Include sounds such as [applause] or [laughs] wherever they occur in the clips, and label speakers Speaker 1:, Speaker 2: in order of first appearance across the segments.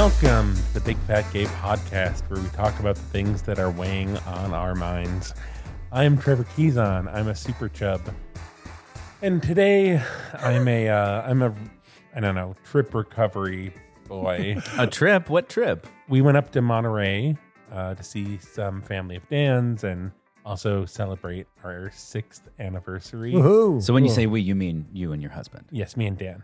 Speaker 1: Welcome to the Big Fat Gay Podcast, where we talk about the things that are weighing on our minds. I'm Trevor Keyson. I'm a super chub, and today I'm a uh, I'm a I don't know trip recovery boy. [laughs]
Speaker 2: A trip? What trip?
Speaker 1: we went up to Monterey uh, to see some family of Dan's and also celebrate our sixth anniversary.
Speaker 3: Woohoo.
Speaker 2: So when you say we, you mean you and your husband.
Speaker 1: Yes, me and Dan.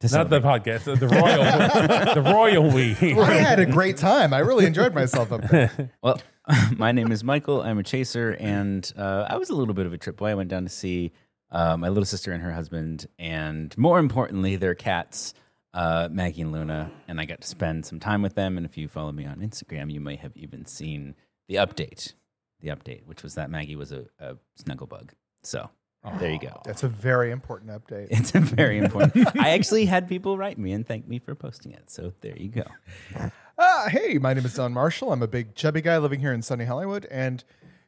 Speaker 2: To
Speaker 1: Not the podcast, the, the royal, the royal we. [laughs]
Speaker 3: I had a great time. I really enjoyed myself up there. [laughs]
Speaker 2: Well, [laughs] my name is Michael. I'm a chaser, and uh, I was a little bit of a trip boy. I went down to see uh, my little sister and her husband, and more importantly, their cats, uh, Maggie and Luna. And I got to spend some time with them. And if you follow me on Instagram, you may have even seen the update. The update, which was that Maggie was a, a snuggle bug. So there you go.
Speaker 3: That's a very important update.
Speaker 2: It's a very important. [laughs] I actually had people write me and thank me for posting it. So there you go.
Speaker 3: Ah, hey, my name is Don Marshall. I'm a big chubby guy living here in sunny Hollywood, and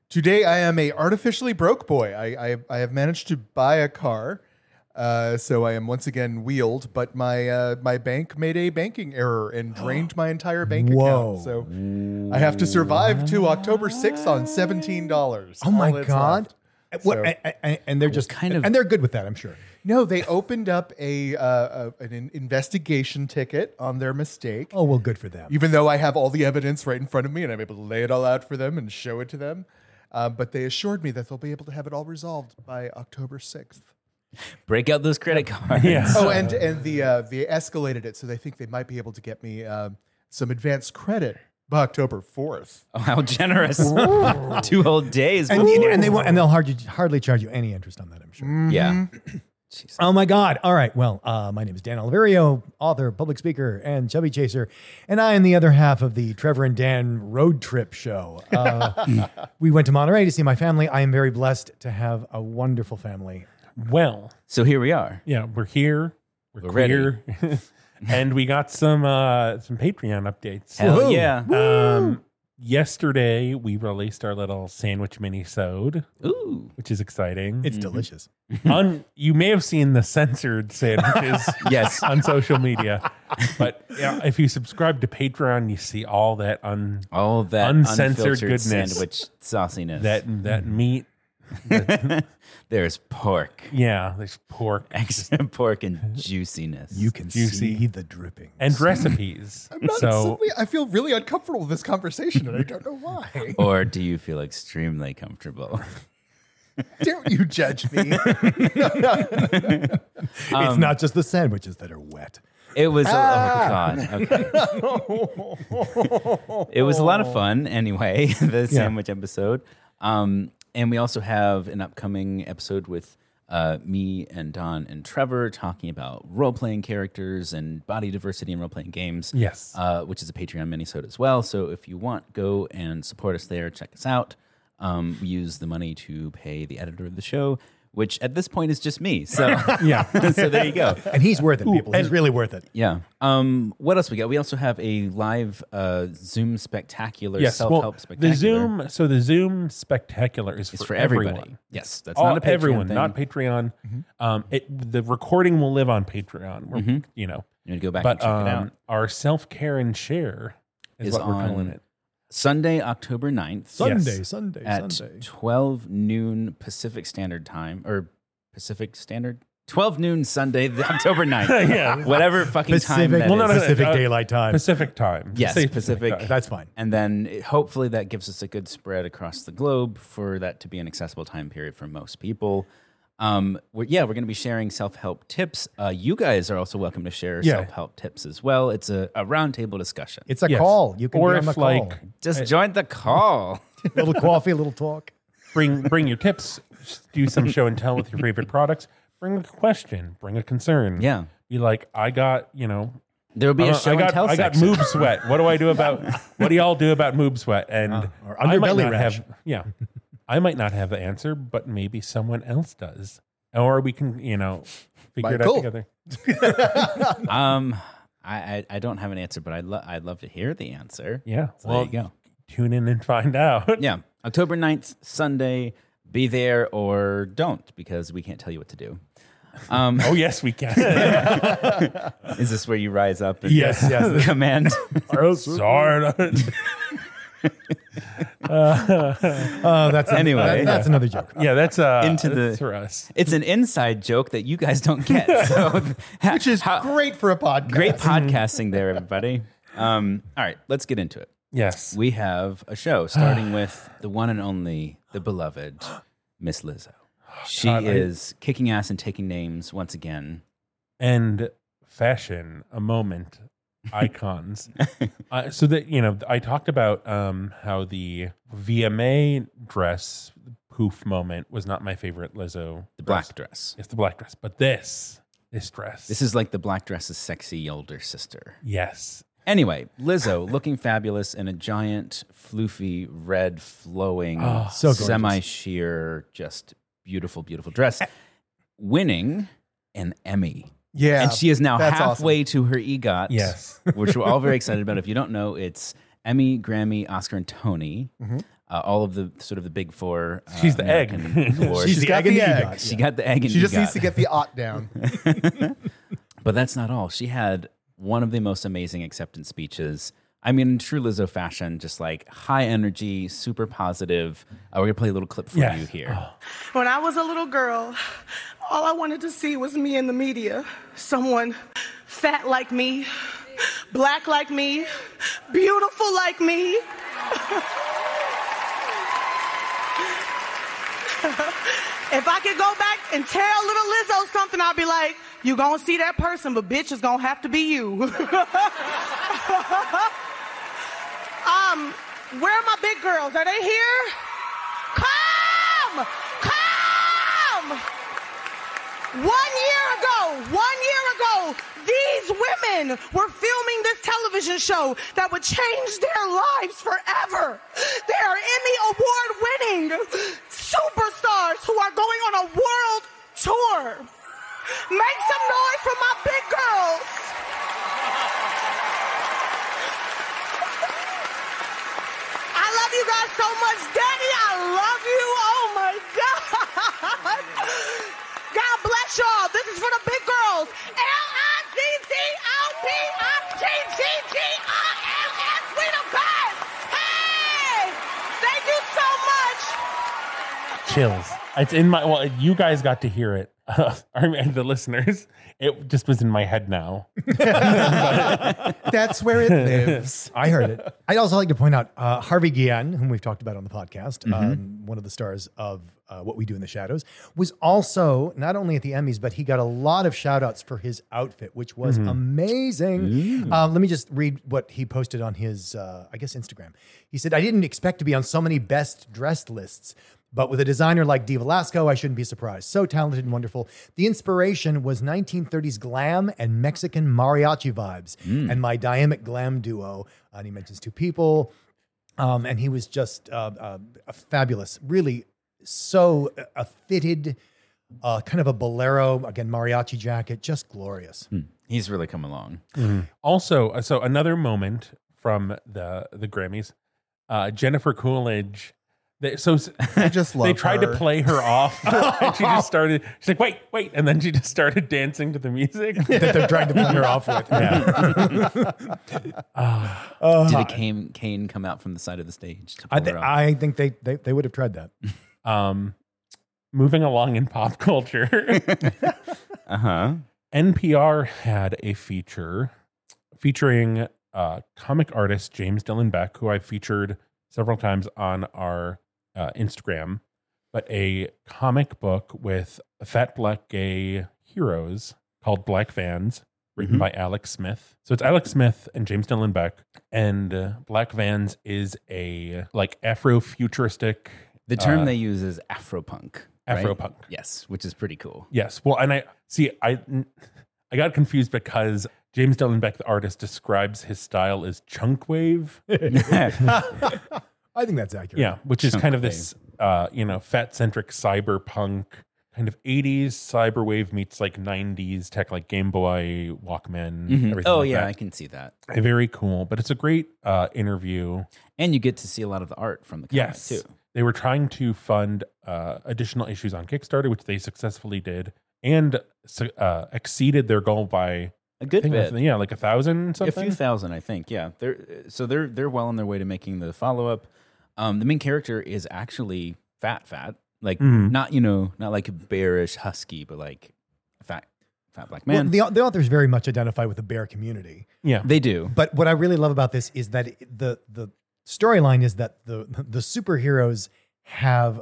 Speaker 3: today I am a artificially broke boy. I I, I have managed to buy a car, uh, so I am once again wheeled. But my uh, my bank made a banking error and [gasps] drained my entire bank account. So I have to survive to October 6th on seventeen dollars.
Speaker 4: Oh my god! What,
Speaker 3: So-
Speaker 4: I- I- I- and they're just
Speaker 2: kind of-
Speaker 4: and they're good with that, I'm sure.
Speaker 3: No, they opened up a, uh, a an investigation ticket on their mistake.
Speaker 4: Oh well, good for them.
Speaker 3: even though I have all the evidence right in front of me and I'm able to lay it all out for them and show it to them. Uh, but they assured me that they'll be able to have it all resolved by October 6th.
Speaker 2: Break out those credit cards.
Speaker 1: Yeah.
Speaker 3: Oh, and and the uh, they escalated it, so they think they might be able to get me uh, some advance credit by October 4th.
Speaker 2: Oh, [laughs] how generous. Two whole days.
Speaker 4: and,
Speaker 2: before.
Speaker 4: and they won't, and they'll hardly hardly charge you any interest on that, I'm sure.
Speaker 2: yeah. Jeez.
Speaker 4: Oh my God! All right. Well, uh, my name is Dan Oliverio, author, public speaker, and chubby chaser, and I am the other half of the Trevor and Dan road trip show. Uh, [laughs] we went to Monterey to see my family. I am very blessed to have a wonderful family.
Speaker 1: Well,
Speaker 2: So here we are.
Speaker 1: yeah, we're here. We're,
Speaker 2: We're ready.
Speaker 1: queer. [laughs] and we got some uh, some Patreon updates.
Speaker 2: Hell
Speaker 4: Woohoo.
Speaker 2: yeah.
Speaker 1: Um, yesterday we released our little sandwich mini sode,
Speaker 2: Ooh.
Speaker 1: which is exciting.
Speaker 4: It's delicious. [laughs]
Speaker 1: On you may have seen the censored sandwiches [laughs]
Speaker 2: Yes.
Speaker 1: on social media, but yeah, if you subscribe to Patreon, you see all that un
Speaker 2: All that
Speaker 1: Uncensored
Speaker 2: unfiltered
Speaker 1: goodness.
Speaker 2: sandwich sauciness.
Speaker 1: that that meat. [laughs]
Speaker 2: There's pork.
Speaker 1: Yeah, there's pork
Speaker 2: Extra pork and juiciness.
Speaker 4: You can
Speaker 1: Juicy.
Speaker 4: see the dripping.
Speaker 1: and recipes. [laughs]
Speaker 3: I'm not
Speaker 1: so
Speaker 3: suddenly, I feel really uncomfortable with this conversation, and I don't know why. [laughs]
Speaker 2: or do you feel extremely comfortable?
Speaker 3: don't you judge me?
Speaker 4: it's not just the sandwiches that are wet.
Speaker 2: It was, oh God. Okay. it was a lot of fun anyway, the sandwich episode. Um, and we also have an upcoming episode with uh, me and Don and Trevor talking about role playing characters and body diversity in role playing games.
Speaker 1: Yes.
Speaker 2: Uh, which is a Patreon minisode as well. So if you want, go and support us there. Check us out. Um, we use the money to pay the editor of the show, which at this point is just me. So [laughs]
Speaker 1: yeah, [laughs]
Speaker 2: so there you go.
Speaker 4: And he's worth it, people. He's really worth it.
Speaker 2: Yeah. Um, what else we got? We also have a live uh, Zoom spectacular
Speaker 1: yes.
Speaker 2: self
Speaker 1: Well,
Speaker 2: help spectacular.
Speaker 1: the Zoom. So the Zoom spectacular is
Speaker 2: is
Speaker 1: for,
Speaker 2: for everybody.
Speaker 1: everyone.
Speaker 2: Yes, that's
Speaker 1: All,
Speaker 2: not a Patreon
Speaker 1: everyone,
Speaker 2: thing.
Speaker 1: not Patreon. Um, it the recording will live on Patreon. We're, You know,
Speaker 2: You need to go back
Speaker 1: but
Speaker 2: and check it
Speaker 1: um,
Speaker 2: out.
Speaker 1: our self care and share is,
Speaker 2: Is
Speaker 1: what we're
Speaker 2: on
Speaker 1: calling it.
Speaker 2: Sunday, October 9th
Speaker 4: Sunday,
Speaker 1: Yes.
Speaker 4: Sunday,
Speaker 2: at
Speaker 4: Sunday.
Speaker 2: 12 noon Pacific Standard Time or Pacific Standard 12 noon Sunday, [laughs] October 9th.
Speaker 1: Yeah.
Speaker 2: Whatever fucking time
Speaker 4: Pacific,
Speaker 2: that
Speaker 1: Well, no,
Speaker 2: is.
Speaker 1: no, no,
Speaker 4: Pacific
Speaker 1: uh,
Speaker 4: Daylight Time.
Speaker 1: Pacific time.
Speaker 2: Yes,
Speaker 1: Say
Speaker 2: Pacific.
Speaker 1: time.
Speaker 4: That's fine.
Speaker 2: And then it- hopefully that gives us a good spread across the globe for that to be an accessible time period for most people. Um, we're, yeah, we're going to be sharing self help tips. Uh, you guys are also welcome to share
Speaker 1: Yeah.
Speaker 2: self help tips as well. It's a, a roundtable discussion.
Speaker 4: It's a
Speaker 1: Yes.
Speaker 4: call. You can
Speaker 1: or
Speaker 4: be on
Speaker 1: if
Speaker 4: the call.
Speaker 1: like
Speaker 2: Just join the call. [laughs] [laughs]
Speaker 4: little coffee, a little talk.
Speaker 1: bring bring your tips, do some show and tell with your favorite products. Bring a question, bring a concern.
Speaker 2: Yeah.
Speaker 1: be like, I got you know
Speaker 2: There will be
Speaker 1: I
Speaker 2: a
Speaker 1: don't-
Speaker 2: show
Speaker 1: I got,
Speaker 2: and tell
Speaker 1: I got moob sweat. What do I do about? [laughs] what do y'all do about moob sweat? And
Speaker 4: Uh, or
Speaker 1: I might
Speaker 4: underbelly
Speaker 1: not
Speaker 4: rash.
Speaker 1: have. Yeah, I might not have the answer, but maybe someone else does, or we can, you know, figure it out
Speaker 3: Michael.
Speaker 1: together. [laughs]
Speaker 2: Um, I, I I don't have an answer, but I'd lo- I'd love to hear the answer.
Speaker 1: Yeah.
Speaker 2: So
Speaker 1: well,
Speaker 2: there you go.
Speaker 1: tune in and find out.
Speaker 2: Yeah, October 9th, Sunday. Be there or don't because we can't tell you what to do. Um, [laughs]
Speaker 1: Oh yes, we can. [laughs]
Speaker 2: is this where you rise up? And
Speaker 4: Yes, yes.
Speaker 2: command.
Speaker 1: Sorry.
Speaker 4: Oh, [laughs] that's
Speaker 2: Anyway.
Speaker 4: that- that's another joke.
Speaker 1: yeah, that's uh
Speaker 2: Into the-
Speaker 1: that's for us.
Speaker 2: it's an inside joke that you guys don't get. [laughs] So,
Speaker 3: Which is great for a podcast.
Speaker 2: great podcasting there, everybody. Um, all right, let's get into it.
Speaker 1: Yes.
Speaker 2: We have a show starting with the one and only, the beloved Miss Lizzo. She
Speaker 1: God, I-
Speaker 2: is kicking ass and taking names once again.
Speaker 1: and fashion a moment icons uh, so that you know i talked about um how the vma dress poof moment was not my favorite lizzo
Speaker 2: The black dress.
Speaker 1: it's the black dress but this this dress
Speaker 2: This is like the black dress's sexy older sister.
Speaker 1: yes
Speaker 2: Anyway, Lizzo looking fabulous in a giant, floofy, red, flowing,
Speaker 1: Oh,
Speaker 4: so
Speaker 2: semi sheer, just beautiful, beautiful dress, winning an Emmy.
Speaker 3: Yeah.
Speaker 2: and she is now
Speaker 3: that's
Speaker 2: halfway to her EGOT.
Speaker 1: Yes. [laughs]
Speaker 2: which we're all very [laughs] excited about. If you don't know, it's Emmy, Grammy, Oscar, and Tony.
Speaker 3: Mm-hmm.
Speaker 2: Uh, all of the sort of the big four. Uh,
Speaker 1: She's the egg.
Speaker 2: American [laughs] awards.
Speaker 4: She's the
Speaker 3: got
Speaker 4: egg and
Speaker 3: the
Speaker 4: the
Speaker 3: egg.
Speaker 4: EGOT.
Speaker 2: she got the egg and
Speaker 3: She just
Speaker 2: EGOT.
Speaker 3: needs to get the ot down.
Speaker 2: But that's not all. She had one of the most amazing acceptance speeches. I mean, in true Lizzo fashion, just like high energy, super positive. Uh, we're gonna play a little clip for
Speaker 1: Yes.
Speaker 2: you here.
Speaker 5: When I was a little girl, all I wanted to see was me in the media. Someone fat like me, black like me, beautiful like me. [laughs] if I could go back and tell little Lizzo something, I'd be like, you gonna see that person, but bitch, it's gonna have to be you. [laughs] um, where are my big girls? Are they here? Come! Come! One year ago, one year ago, these women were filming this television show that would change their lives forever. They are Emmy Award winning superstars who are going on a world tour. Make some noise for my big girls. I love you guys so much. Daddy, I love you. Oh my God. [laughs] God bless y'all. This is for the big girls. L-I-C-C-O-P-I-G-G-I-L-S. We the best. Hey! Thank you so much.
Speaker 1: chills it's in my well you guys got to hear it [laughs] I mean, the listeners it just was in my head now [laughs]
Speaker 3: That's where it lives.
Speaker 4: I heard it. I'd also like to point out uh, Harvey Guillen, whom we've talked about on the podcast, um, one of the stars of uh, What We Do in the Shadows, was also not only at the Emmys, but he got a lot of shout outs for his outfit, which was amazing. Um, let me just read what he posted on his, uh, I guess, Instagram. He said, I didn't expect to be on so many best dressed lists. But with a designer like Dee Velasco, I shouldn't be surprised. So talented and wonderful. The inspiration was 1930s glam and Mexican mariachi vibes, and my dynamic glam duo. And he mentions two people, um, and he was just uh, uh, a fabulous, really so uh, a fitted, uh, kind of a bolero again mariachi jacket, just glorious.
Speaker 2: He's really come along.
Speaker 1: Also, uh, so another moment from the the Grammys, uh, Jennifer Coolidge. They, so s- [laughs]
Speaker 3: I just love
Speaker 1: they tried
Speaker 3: her.
Speaker 1: to play her off, [laughs] and she just started. She's like, "Wait, wait," and then she just started dancing to the music. [laughs]
Speaker 4: that they're trying to play her off with.
Speaker 2: Did a cane, cane come out from the side of the stage? To
Speaker 4: I, th- I think they, they they would have tried that.
Speaker 1: Um, moving along in pop culture,
Speaker 2: uh-huh.
Speaker 1: NPR had a feature featuring uh, comic artist James Dylan Beck, who I featured several times on our uh, Instagram, but a comic book with fat black gay heroes called Black Vans, written
Speaker 2: Mhm.
Speaker 1: by Alex Smith. So it's Alex Smith and James Dylan Beck, and uh, Black Vans is a like Afro-futuristic.
Speaker 2: The term
Speaker 1: uh,
Speaker 2: they use is Afropunk. right?
Speaker 1: Afropunk.
Speaker 2: Yes, which is pretty cool.
Speaker 1: Yes. Well, and I see. I I got confused because James Dylan Beck, the artist, describes his style as chunk wave. [laughs] [laughs]
Speaker 4: I think that's accurate.
Speaker 1: Yeah, which is
Speaker 2: Chunk
Speaker 1: kind of this, uh, you know, fat centric cyberpunk kind of '80s cyberwave meets like '90s tech, like Game Boy, Walkman.
Speaker 2: Mhm.
Speaker 1: Everything
Speaker 2: Oh
Speaker 1: like
Speaker 2: yeah,
Speaker 1: that.
Speaker 2: I can see that.
Speaker 1: very cool. But it's a great uh, interview.
Speaker 2: And you get to see a lot of the art from the comic
Speaker 1: Yes.
Speaker 2: too.
Speaker 1: They were trying to fund uh, additional issues on Kickstarter, which they successfully did. and uh, exceeded their goal by
Speaker 2: a good bit.
Speaker 1: was, yeah, like a thousand
Speaker 2: a few thousand, I think. Yeah, they're so they're they're well on their way to making the follow up. Um, the main character is actually fat, fat, like
Speaker 1: Mhm.
Speaker 2: not you know not like a bearish husky, but like fat, fat black
Speaker 4: Well,
Speaker 2: man.
Speaker 4: the, the authors very much identify with the bear community.
Speaker 1: yeah,
Speaker 2: they do.
Speaker 4: But what I really love about this is that the the storyline is that the the superheroes have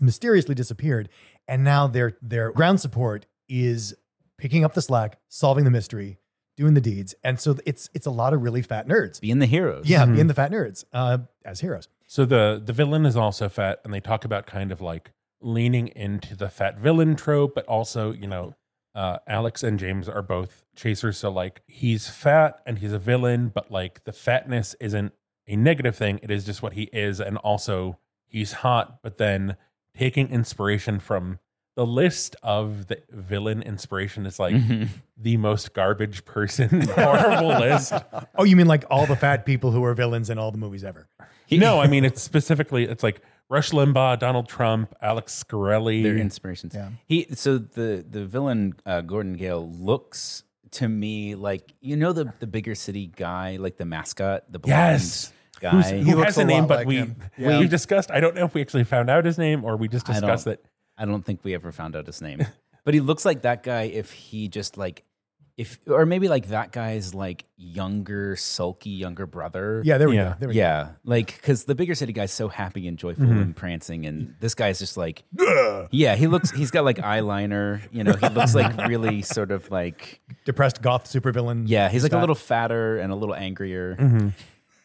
Speaker 4: mysteriously disappeared, and now their their ground support is picking up the slack, solving the mystery, doing the deeds, and so it's it's a lot of really fat nerds.
Speaker 2: Being the heroes.
Speaker 4: Yeah,
Speaker 1: Mhm.
Speaker 4: being the fat nerds uh, as heroes.
Speaker 1: So the the villain is also fat, and they talk about kind of like leaning into the fat villain trope, but also you know, uh, Alex and James are both chasers, so like he's fat and he's a villain, but like the fatness isn't a negative thing; it is just what he is, and also he's hot. But then taking inspiration from the list of the villain inspiration is like
Speaker 2: Mhm.
Speaker 1: the most garbage person horrible [laughs] list.
Speaker 4: Oh, you mean like all the fat people who are villains in all the movies ever?
Speaker 2: He-
Speaker 1: No, I mean it's specifically it's like Rush Limbaugh, Donald Trump, Alex Scarelli.
Speaker 2: their inspirations.
Speaker 3: Yeah.
Speaker 2: He so the the villain uh, Gordon Gale looks to me like you know the the bigger city guy, like the mascot, the blonde
Speaker 1: yes.
Speaker 2: guy.
Speaker 1: Who's, who
Speaker 3: looks
Speaker 1: has a
Speaker 3: a
Speaker 1: name,
Speaker 3: lot
Speaker 1: but
Speaker 3: like
Speaker 1: we.
Speaker 3: Yeah.
Speaker 1: we've discussed. I don't know if we actually found out his name or we just
Speaker 2: I don't-
Speaker 1: discussed it.
Speaker 2: I don't think we ever found out his name, [laughs] but he looks like that guy if he just like if or maybe like that guy's like younger sulky younger brother.
Speaker 4: Yeah, there we
Speaker 1: Yeah.
Speaker 4: go. There we go.
Speaker 2: Yeah, like because the bigger city guy's so happy and joyful
Speaker 1: Mm-hmm.
Speaker 2: and prancing, and this guy's just like, [laughs] yeah, he looks. He's got like eyeliner. You know, he looks like really [laughs] sort of like,
Speaker 4: Depressed goth supervillain.
Speaker 2: yeah, he's like a little fatter and a little angrier.
Speaker 1: Mm-hmm.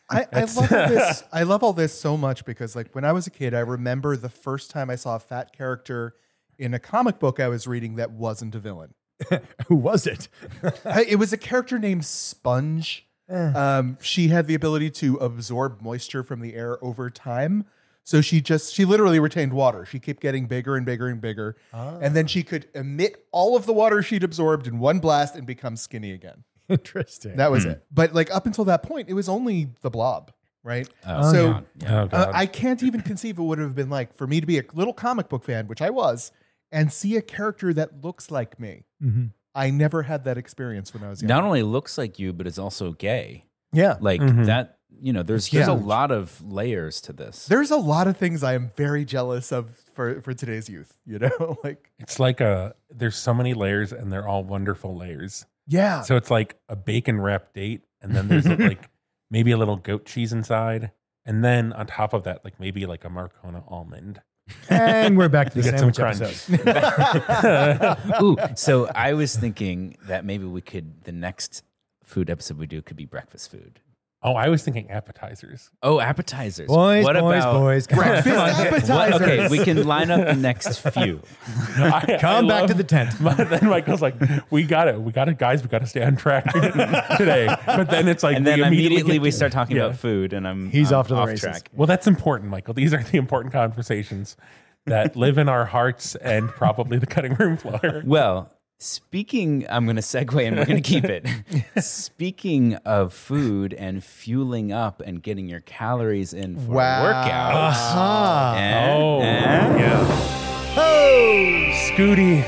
Speaker 3: I, I love this. [laughs] I love all this so much because, like, when I was a kid, I remember the first time I saw a fat character in a comic book I was reading that wasn't a villain. [laughs]
Speaker 4: Who was it? [laughs]
Speaker 3: It was a character named Sponge. Um, she had the ability to absorb moisture from the air over time. So she just, she literally retained water. She kept getting bigger and bigger and bigger. And then she could emit all of the water she'd absorbed in one blast and become skinny again.
Speaker 4: Interesting.
Speaker 3: That was it. But like up until that point, it was only the blob, right?
Speaker 2: Oh,
Speaker 3: so
Speaker 2: God.
Speaker 1: Oh
Speaker 3: uh. I can't even conceive what it would have been like for me to be a little comic book fan, which I was, and see a character that looks like me.
Speaker 4: Mhm.
Speaker 3: I never had that experience when I was young.
Speaker 2: Not only looks like you, but is also gay.
Speaker 3: yeah.
Speaker 2: Like
Speaker 1: Mhm.
Speaker 2: that. You know, there's there's a lot of layers to this.
Speaker 3: There's a lot of things I am very jealous of for, for today's youth, you know? [laughs] like,
Speaker 1: it's like a there's so many layers and they're all wonderful layers.
Speaker 3: yeah.
Speaker 1: So it's like a bacon wrapped date, and then there's [laughs] like maybe a little goat cheese inside, and then on top of that, like maybe like a Marcona almond.
Speaker 4: And we're back to [laughs] the
Speaker 1: You get some
Speaker 4: sandwich episode. [laughs]
Speaker 2: Ooh, so I was thinking that maybe we could the next food episode we do could be breakfast food.
Speaker 1: Oh, I was thinking appetizers.
Speaker 2: Oh, appetizers.
Speaker 4: Boys,
Speaker 2: what
Speaker 4: boys,
Speaker 2: about
Speaker 4: boys. Come on.
Speaker 3: Breakfast
Speaker 2: What-
Speaker 3: appetizers.
Speaker 2: okay, we can line up the next few. [laughs]
Speaker 1: I-
Speaker 4: Come
Speaker 1: I
Speaker 4: back to the tent. [laughs]
Speaker 1: But then Michael's like, "We got it, we got it, guys. We got to stay on track [laughs] today." But then it's like,
Speaker 2: And then
Speaker 1: we
Speaker 2: immediately
Speaker 1: get
Speaker 2: we start talking
Speaker 1: Yeah.
Speaker 2: about food, and I'm
Speaker 4: He's
Speaker 2: I'm
Speaker 4: off to the
Speaker 2: off
Speaker 4: races.
Speaker 2: track.
Speaker 1: Well, that's important, Michael. These are the important conversations that live in our hearts and probably the cutting room floor.
Speaker 2: Well, speaking, I'm going to segue and we're going to keep it. [laughs] speaking of food and fueling up and getting your calories in for
Speaker 3: Wow.
Speaker 2: a workout.
Speaker 4: Ah.
Speaker 2: eh,
Speaker 1: Oh,
Speaker 2: eh?
Speaker 1: yeah. Oh, Scooty.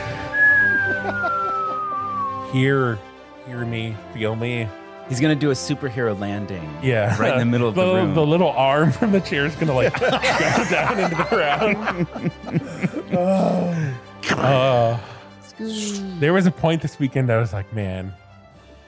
Speaker 1: Hear, hear me, feel me.
Speaker 2: He's going to do a superhero landing.
Speaker 1: Yeah,
Speaker 2: Right in the middle of the room.
Speaker 1: The little arm from the chair is gonna like [laughs] go down into the ground. Oh. [laughs] there was a point this weekend I was like, man,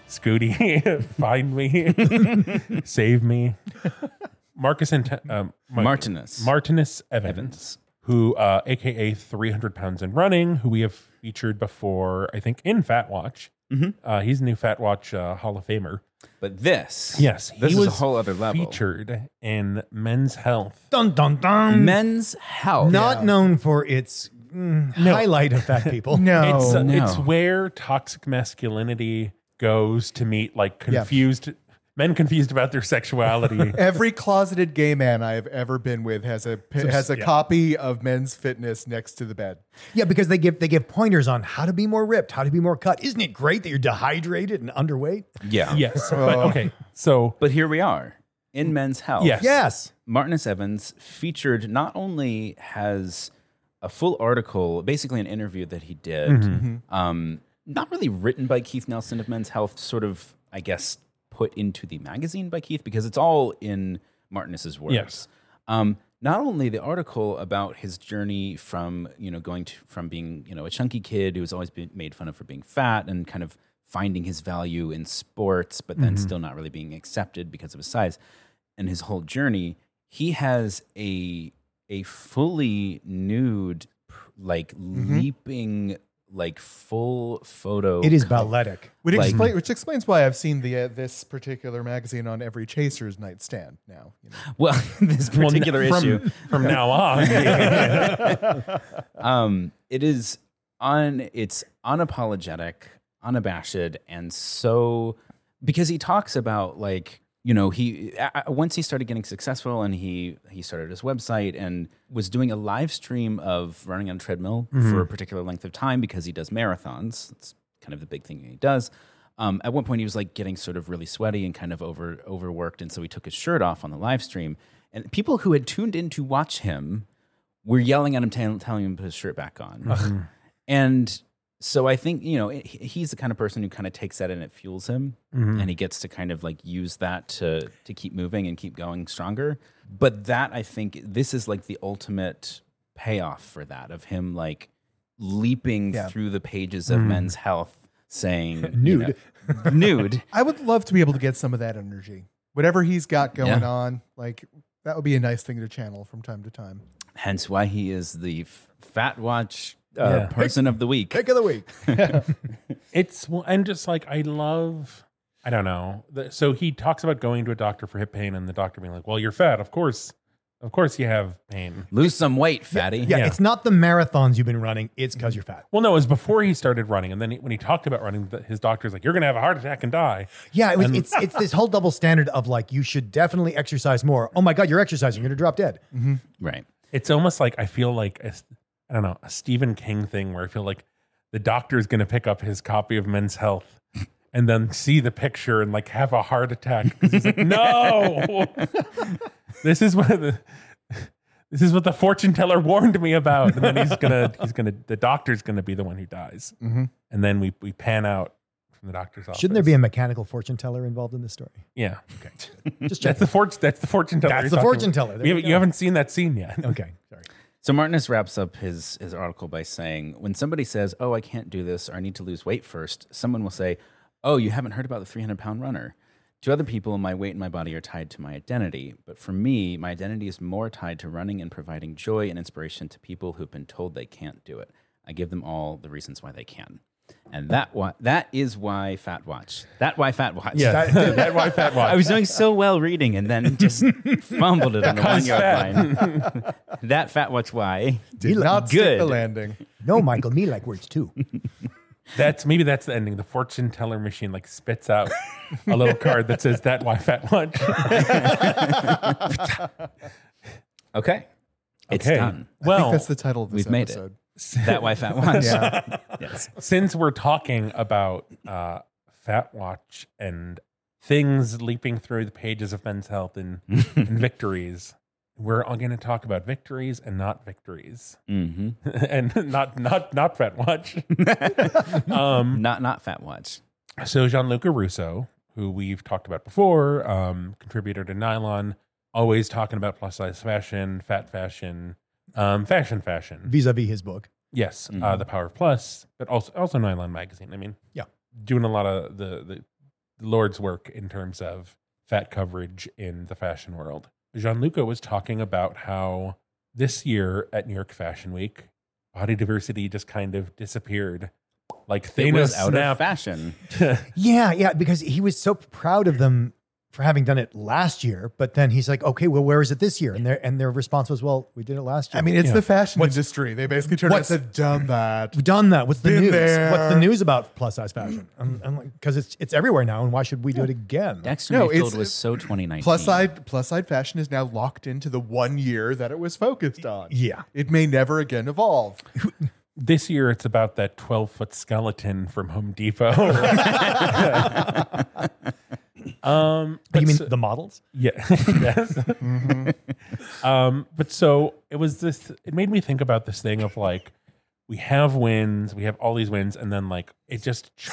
Speaker 1: Scooty, [laughs] find me, [laughs] save me. [laughs] Marcus and um, Mar-
Speaker 2: Martinus.
Speaker 1: Martinus Evans,
Speaker 2: Evans.
Speaker 1: who, uh, aka 300 pounds in running, who we have featured before, I think, in Fat Watch.
Speaker 2: Mm-hmm.
Speaker 1: Uh, he's a new Fat Watch uh, Hall of Famer.
Speaker 2: But this,
Speaker 1: Yes,
Speaker 2: this
Speaker 1: he
Speaker 2: is
Speaker 1: was
Speaker 2: a whole other level.
Speaker 1: featured in Men's Health.
Speaker 4: Dun dun dun.
Speaker 2: Men's health.
Speaker 4: Not known for its mm, highlight of fat people. [laughs]
Speaker 3: no.
Speaker 1: It's uh,
Speaker 2: no.
Speaker 1: it's where toxic masculinity goes to meet like confused men confused about their sexuality. [laughs]
Speaker 3: Every closeted gay man I have ever been with has a has a
Speaker 1: yeah.
Speaker 3: copy of Men's Fitness next to the bed.
Speaker 4: Yeah, because they give they give pointers on how to be more ripped, how to be more cut. Isn't it great that you're dehydrated and underweight?
Speaker 2: Yeah.
Speaker 1: yes, but okay. So
Speaker 2: But here we are in men's health.
Speaker 1: Yes.
Speaker 4: Yes.
Speaker 2: Martinus Evans featured not only has a full article, basically an interview that he did.
Speaker 1: Mm-hmm.
Speaker 2: Um, not really written by Keith Nelson of Men's Health, sort of, I guess, put into the magazine by Keith because it's all in Martinus's words.
Speaker 1: Yes.
Speaker 2: Um, not only the article about his journey from you know going to from being you know a chunky kid who was always been made fun of for being fat and kind of finding his value in sports, but then still not really being accepted because of his size, and his whole journey. He has a a fully nude, pr- like leaping, like full photo.
Speaker 4: It is
Speaker 2: co-
Speaker 4: balletic.
Speaker 3: Which,
Speaker 2: Like-
Speaker 3: explain, which explains why I've seen the uh, this particular magazine on every chaser's nightstand now. You know. [laughs]
Speaker 2: Well, [laughs] this
Speaker 1: Well,
Speaker 2: particular
Speaker 1: from,
Speaker 2: issue. [laughs]
Speaker 1: from now on.
Speaker 2: um, it is on. it's unapologetic, unabashed, and so because he talks about like you know he once he started getting successful and he he started his website and was doing a live stream of running on a treadmill for a particular length of time because he does marathons. It's kind of the big thing he does. Um, at one point, he was like getting sort of really sweaty and kind of over overworked, and so he took his shirt off on the live stream. And people who had tuned in to watch him were yelling at him, tell- telling him to put his shirt back on. And so I think you know he's the kind of person who kind of takes that and it fuels him, mm-hmm. and he gets to kind of like use that to to keep moving and keep going stronger. But that I think this is like the ultimate payoff for that of him like leaping
Speaker 3: Yeah.
Speaker 2: through the pages of mm-hmm. Men's Health, saying [laughs] you
Speaker 4: Nude.
Speaker 2: know, nude. [laughs]
Speaker 3: I would love to be able to get some of that energy. Whatever he's got going
Speaker 2: Yeah.
Speaker 3: on, like that would be a nice thing to channel from time to time.
Speaker 2: Hence why he is the f- Fat Watch uh,
Speaker 1: Yeah.
Speaker 2: person of the week.
Speaker 4: Pick of the week. [laughs]
Speaker 1: it's well, I'm just like I love. I don't know. So he talks about going to a doctor for hip pain, and the doctor being like, "Well, you're fat. Of course, of course you have pain."
Speaker 2: Lose some weight, fatty.
Speaker 4: Yeah,
Speaker 1: Yeah.
Speaker 4: it's not the marathons you've been running. It's because you're fat.
Speaker 1: Well, no, it was before he started running, and then he, when he talked about running, his doctor's like, "You're going to have a heart attack and die."
Speaker 4: Yeah, it was,
Speaker 1: And-
Speaker 4: it's it's this whole double standard of like you should definitely exercise more. Oh my god, you're exercising, you're gonna drop dead.
Speaker 2: Right.
Speaker 1: It's almost like I feel like a, I don't know a Stephen King thing where I feel like the doctor is going to pick up his copy of Men's Health. And then see the picture and like have a heart attack 'cause he's like, no, [laughs] this is what the this is what the fortune teller warned me about. And then he's gonna he's gonna the doctor's gonna be the one who dies. Mm-hmm. And then we we pan out from the doctor's office.
Speaker 4: Shouldn't there be a mechanical fortune teller involved in this story?
Speaker 1: Yeah. Okay.
Speaker 4: Just
Speaker 1: That's
Speaker 4: check.
Speaker 1: the fortune. That's the fortune teller.
Speaker 4: That's the fortune
Speaker 1: about.
Speaker 4: teller. There
Speaker 1: You
Speaker 4: we
Speaker 1: haven't, you haven't seen that scene yet.
Speaker 4: Okay, sorry.
Speaker 2: So Martinus wraps up his his article by saying, when somebody says, "Oh, I can't do this," or "I need to lose weight first, someone will say, "Oh, you haven't heard about the 300 pound runner." To other people, my weight and my body are tied to my identity. But for me, my identity is more tied to running and providing joy and inspiration to people who've been told they can't do it. I give them all the reasons why they can. And that why, that is why Fat Watch. That why Fat Watch.
Speaker 1: Yeah. That, that why fat watch.
Speaker 2: I was doing so well reading and then just [laughs] fumbled it on the one
Speaker 1: Because
Speaker 2: yard line. [laughs] that Fat Watch why.
Speaker 3: Did
Speaker 4: li-
Speaker 3: not stick the
Speaker 2: good.
Speaker 3: landing.
Speaker 4: No, Michael, me like words too. [laughs]
Speaker 1: That's maybe that's the ending. The fortune teller machine like spits out a little card that says that why fat watch.
Speaker 2: Okay. It's
Speaker 1: Okay.
Speaker 2: done.
Speaker 3: I
Speaker 1: Well,
Speaker 3: think that's the title of this
Speaker 2: we've made it.
Speaker 3: Episode.
Speaker 2: That why Fat Watch.
Speaker 3: Yeah.
Speaker 2: yes.
Speaker 1: since we're talking about uh, fat watch and things leaping through the pages of Men's Health and, [laughs] and victories, we're all going to talk about victories and not victories,
Speaker 2: hmm [laughs]
Speaker 1: and not not not fat watch. [laughs] um,
Speaker 2: Not not Fat Watch.
Speaker 1: So Gianluca Russo, who we've talked about before, um, contributor to Nylon, always talking about plus size fashion, fat fashion, um, fashion, fashion.
Speaker 4: Vis-a-vis his book.
Speaker 1: yes, uh,
Speaker 2: Mhm.
Speaker 1: the Power of Plus, but also also Nylon magazine. I mean,
Speaker 4: Yeah.
Speaker 1: doing a lot of the the Lord's work in terms of fat coverage in the fashion world. Gianluca was talking about how this year at New York Fashion Week, body diversity just kind of disappeared. Like
Speaker 2: It
Speaker 1: Thanos
Speaker 2: was out of fashion. [laughs]
Speaker 4: Yeah, yeah, because he was so proud of them for having done it last year, but then he's like, okay, well, where is it this year? And their and their response was, well, we did it last year.
Speaker 3: I mean, it's
Speaker 1: Yeah.
Speaker 3: the fashion
Speaker 4: What's-
Speaker 3: industry. They basically turned around and
Speaker 4: what's-
Speaker 3: said, done that.
Speaker 4: we've done that. What's the
Speaker 3: Been
Speaker 4: news?
Speaker 3: there.
Speaker 4: What's the news about plus size fashion? I'm, I'm like, because it's it's everywhere now, and why should we do it again?
Speaker 2: Dexter
Speaker 3: No,
Speaker 2: Mayfield
Speaker 3: it's-
Speaker 2: was so 2019.
Speaker 3: Plus side plus side fashion is now locked into the one year that it was focused on.
Speaker 4: Yeah.
Speaker 3: It may never again evolve. [laughs]
Speaker 1: This year, it's about that 12 foot skeleton from Home Depot. [laughs] [laughs] um,
Speaker 4: you mean
Speaker 1: so-
Speaker 4: the models?
Speaker 1: yeah, [laughs] yes. Um, but so it was this. It made me think about this thing of like, we have wins, we have all these wins, and then like it just ch-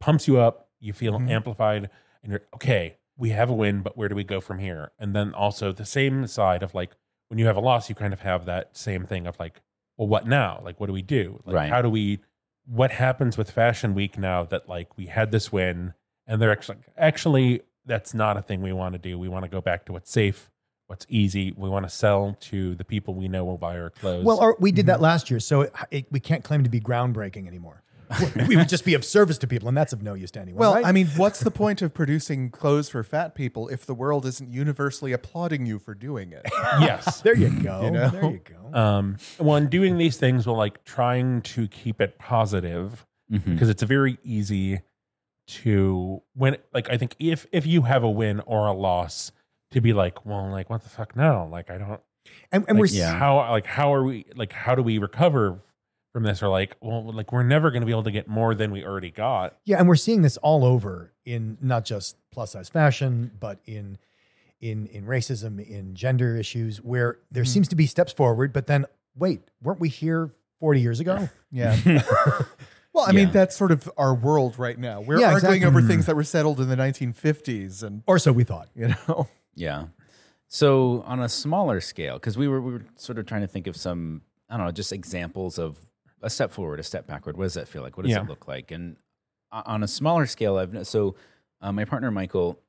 Speaker 1: pumps you up. You feel
Speaker 3: Mhm.
Speaker 1: amplified, and you're okay. We have a win, but where do we go from here? And then also the same side of like when you have a loss, you kind of have that same thing of like, well, what now? Like, what do we do? Like,
Speaker 2: Right.
Speaker 1: How do we? What happens with Fashion Week now that like we had this win, and they're actually actually that's not a thing we want to do. We want to go back to what's safe, what's easy. We want to sell to the people we know will buy our clothes.
Speaker 4: Well, our, we did that last year, so it, it, we can't claim to be groundbreaking anymore. [laughs] we would just be of service to people, and that's of no use to anyone.
Speaker 3: Well,
Speaker 4: right?
Speaker 3: I mean, what's the point of producing clothes for fat people if the world isn't universally applauding you for doing it? [laughs]
Speaker 1: yes. [laughs]
Speaker 4: there you go.
Speaker 3: You know?
Speaker 4: There you go.
Speaker 1: um, one doing these things will like trying to keep it positive
Speaker 2: Mhm.
Speaker 1: because it's very easy to when like I think if if you have a win or a loss to be like well like what the fuck now like I don't
Speaker 4: and and
Speaker 1: like,
Speaker 4: we're
Speaker 2: yeah.
Speaker 1: how like how are we like how do we recover from this or like well like we're never going to be able to get more than we already got
Speaker 4: Yeah, and we're seeing this all over in not just plus size fashion, but in in in racism, in gender issues, where there
Speaker 3: Mhm.
Speaker 4: seems to be steps forward, but then wait, weren't we here 40 years ago?
Speaker 3: Yeah. [laughs] [laughs] Well, I mean, that's sort of our world right now. We're
Speaker 4: Yeah,
Speaker 3: arguing
Speaker 4: exactly.
Speaker 3: over
Speaker 1: Mm.
Speaker 3: things that were settled in the 1950s, and
Speaker 4: Or so we thought. [laughs]
Speaker 3: you know,
Speaker 2: Yeah. So on a smaller scale, because we were we were sort of trying to think of some I don't know, just examples of a step forward, a step backward. What does that feel like? What does
Speaker 1: Yeah.
Speaker 2: it look like? And on a smaller scale, I've so uh, my partner Michael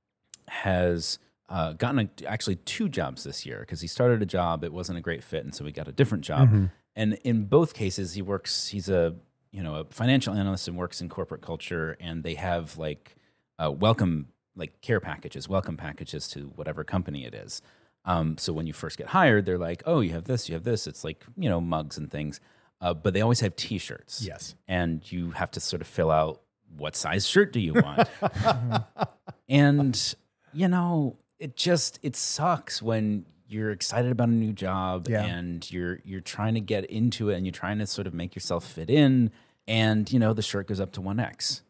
Speaker 2: has uh, gotten a, actually two jobs this year because he started a job, it wasn't a great fit, and so he got a different job.
Speaker 1: Mm-hmm.
Speaker 2: And in both cases, he works. He's a you know a financial analyst and works in corporate culture, and they have like uh, welcome like care packages, welcome packages to whatever company it is. Um, so when you first get hired, they're like, "Oh, you have this, you have this." It's like you know mugs and things, uh, but they always have T-shirts.
Speaker 4: Yes.
Speaker 2: and you have to sort of fill out what size shirt do you want, [laughs] and you know it just it sucks when you're excited about a new job
Speaker 3: Yeah.
Speaker 2: and you're you're trying to get into it and you're trying to sort of make yourself fit in and you know the shirt goes up to 1x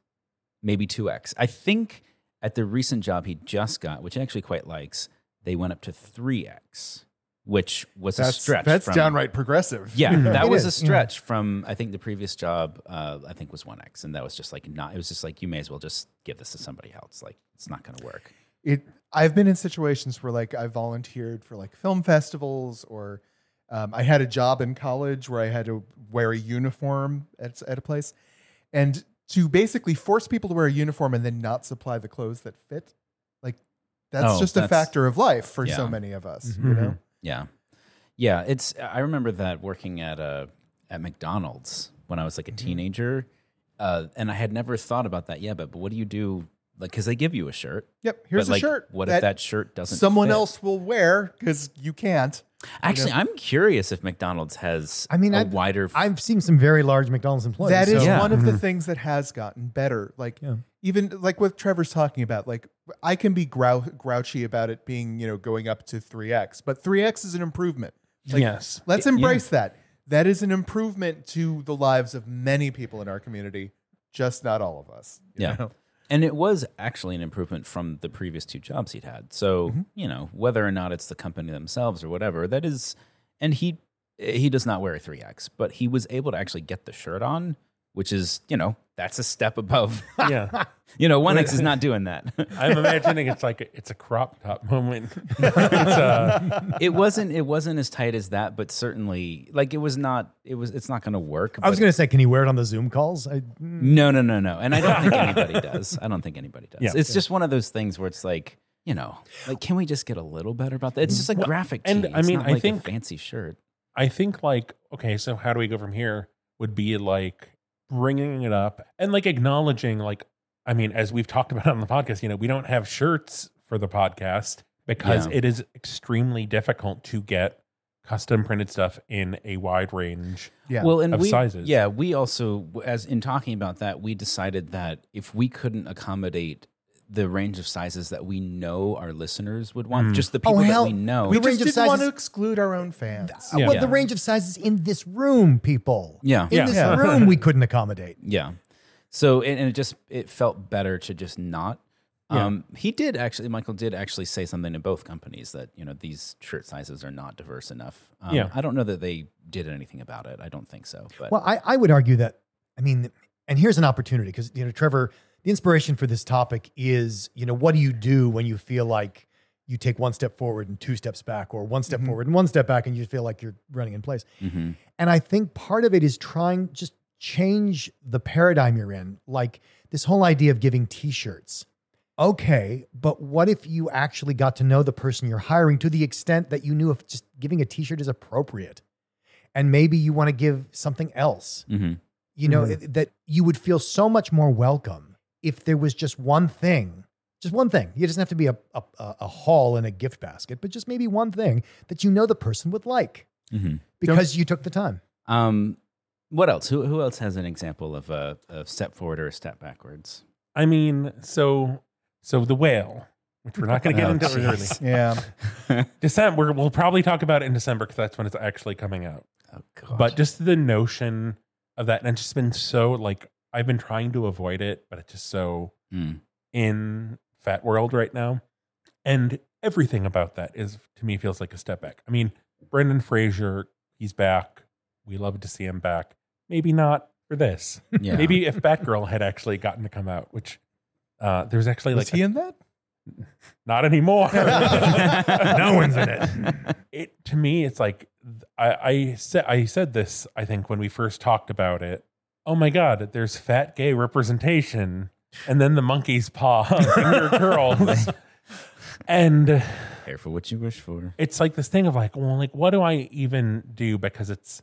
Speaker 2: maybe 2x i think at the recent job he just got which he actually quite likes they went up to 3x which was a stretch
Speaker 3: that's
Speaker 2: from,
Speaker 3: downright progressive.
Speaker 2: yeah, that
Speaker 4: It
Speaker 2: was a
Speaker 4: is, yeah.
Speaker 2: stretch from I think the previous job. Uh, I think was one X, and that was just like not. It was just like you may as well just give this to somebody else. Like it's not going to work.
Speaker 3: it i've been in situations where like i volunteered for like film festivals or um, i had a job in college where i had to wear a uniform at, at a place and to basically force people to wear a uniform and then not supply the clothes that fit like that's
Speaker 2: Oh,
Speaker 3: just a factor of life for so many of us
Speaker 1: Mhm.
Speaker 3: you know
Speaker 2: Yeah, yeah. It's I remember that working at a at McDonald's when I was like a teenager, uh, and I had never thought about that yet. But but what do you do? Like because they give you a shirt.
Speaker 3: yep here's
Speaker 2: but,
Speaker 3: a
Speaker 2: like,
Speaker 3: shirt
Speaker 2: What if that shirt doesn't?
Speaker 3: someone
Speaker 2: fit?
Speaker 3: else will wear because you can't
Speaker 2: Actually, I'm curious if McDonald's has.
Speaker 4: I mean,
Speaker 2: a
Speaker 4: I've-
Speaker 2: wider.
Speaker 4: I've seen some very large McDonald's employees.
Speaker 3: That is
Speaker 4: so-
Speaker 2: Yeah.
Speaker 3: one of the mm-hmm. things that has gotten better. Like
Speaker 4: Yeah.
Speaker 3: even like what Trevor's talking about. Like I can be grou- grouchy about it being you know going up to three x, but three x is an improvement. Like,
Speaker 1: yes
Speaker 3: Let's embrace that. That is an improvement to the lives of many people in our community, just not all of us. you
Speaker 2: Yeah.
Speaker 3: know?
Speaker 2: And it was actually an improvement from the previous two jobs he'd had. So,
Speaker 3: Mm-hmm.
Speaker 2: you know, whether or not it's the company themselves or whatever, that is and he he does not wear a 3X, but he was able to actually get the shirt on, which is, you know, that's a step above.
Speaker 1: yeah [laughs]
Speaker 2: you know, 1X is not doing that. [laughs]
Speaker 1: i'm imagining it's like a, it's a crop top moment [laughs] it's uh
Speaker 2: it wasn't it wasn't as tight as that, but certainly like it was not it was it's not going to work.
Speaker 4: I was going to say, can you wear it on the Zoom calls? I, mm,
Speaker 2: No, no, no, no. And I don't think anybody does. I don't think anybody does.
Speaker 1: Yeah.
Speaker 2: it's just one of those things where it's like, you know, like can we just get a little better about that? It's just a
Speaker 1: Well,
Speaker 2: graphic tee.
Speaker 1: and I
Speaker 2: It's
Speaker 1: mean,
Speaker 2: not
Speaker 1: I
Speaker 2: like
Speaker 1: think-
Speaker 2: a fancy shirt.
Speaker 1: I think like okay, so how do we go from here? Would be like bringing it up and like acknowledging like I mean, as we've talked about [laughs] on the podcast, you know, we don't have shirts for the podcast because
Speaker 2: Yeah.
Speaker 1: it is extremely difficult to get custom printed stuff in a wide range.
Speaker 3: Yeah.
Speaker 2: Well, and
Speaker 1: of
Speaker 2: we,
Speaker 1: sizes.
Speaker 2: yeah, we also, as in talking about that, we decided that if we couldn't accommodate the range of sizes that we know our listeners would want,
Speaker 1: Mm.
Speaker 2: just the people
Speaker 4: hell,
Speaker 2: that we know.
Speaker 3: we
Speaker 4: The range
Speaker 3: just
Speaker 4: of
Speaker 3: didn't want to exclude our own fans.
Speaker 4: Uh,
Speaker 1: Yeah.
Speaker 4: well,
Speaker 2: Yeah.
Speaker 4: the range of sizes in this room, people.
Speaker 2: Yeah.
Speaker 4: In
Speaker 1: Yeah.
Speaker 4: this
Speaker 1: Yeah.
Speaker 4: room, we [laughs] couldn't accommodate.
Speaker 2: Yeah. So and, and it just it felt better to just not
Speaker 1: Yeah.
Speaker 2: Um, he did actually. Michael did actually say something to both companies that you know these shirt sizes are not diverse enough. Um,
Speaker 1: Yeah.
Speaker 2: I don't know that they did anything about it. I don't think so. But
Speaker 4: Well, I, I would argue that, I mean, and here's an opportunity because, you know, Trevor, the inspiration for this topic is, you know, what do you do when you feel like you take one step forward and two steps back, or one step forward and one step back, and you feel like you're running in place?
Speaker 2: Mhm.
Speaker 4: And I think part of it is trying just change the paradigm you're in. Like this whole idea of giving t-shirts. Okay, but what if you actually got to know the person you're hiring to the extent that you knew if just giving a t-shirt is appropriate? And maybe you want to give something else.
Speaker 2: Mhm.
Speaker 4: You know,
Speaker 1: Mhm.
Speaker 4: it- that you would feel so much more welcome if there was just one thing, just one thing. It doesn't have to be a, a, a a haul in a gift basket, but just maybe one thing that you know the person would like
Speaker 2: Mhm.
Speaker 4: because you took the time.
Speaker 2: Um, what else? Who who else has an example of a, a step forward or a step backwards?
Speaker 1: I mean, so so the whale, which we're not going to get [laughs]
Speaker 2: Oh,
Speaker 1: into early.
Speaker 2: jeez.
Speaker 3: Yeah. [laughs]
Speaker 1: December. We'll probably talk about it in December because that's when it's actually coming out.
Speaker 2: Oh God.
Speaker 1: But just the notion of that, and it's just been so like I've been trying to avoid it, but it's just so
Speaker 2: Mm.
Speaker 1: in fat world right now, and everything about that is to me feels like a step back. I mean, Brendan Fraser, he's back. We love to see him back. Maybe not for this. [laughs]
Speaker 2: yeah.
Speaker 1: Maybe if Batgirl had actually gotten to come out, which uh, there's actually
Speaker 3: Was
Speaker 1: like
Speaker 3: he in that? [laughs]
Speaker 1: not anymore. [laughs]
Speaker 4: No one's in it.
Speaker 1: It to me, it's like I, I said. I said this. I think when we first talked about it. Oh my God! There's fat gay representation, and then the monkey's paw [laughs] finger girls, and
Speaker 2: Careful what you wish for.
Speaker 1: it's like this thing of like, well, like what do I even do? Because it's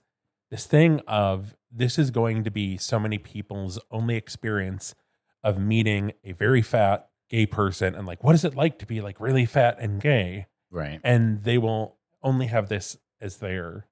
Speaker 1: this thing of this is going to be so many people's only experience of meeting a very fat gay person and like what is it like to be like really fat and gay
Speaker 2: Right.
Speaker 1: and they will only have this as their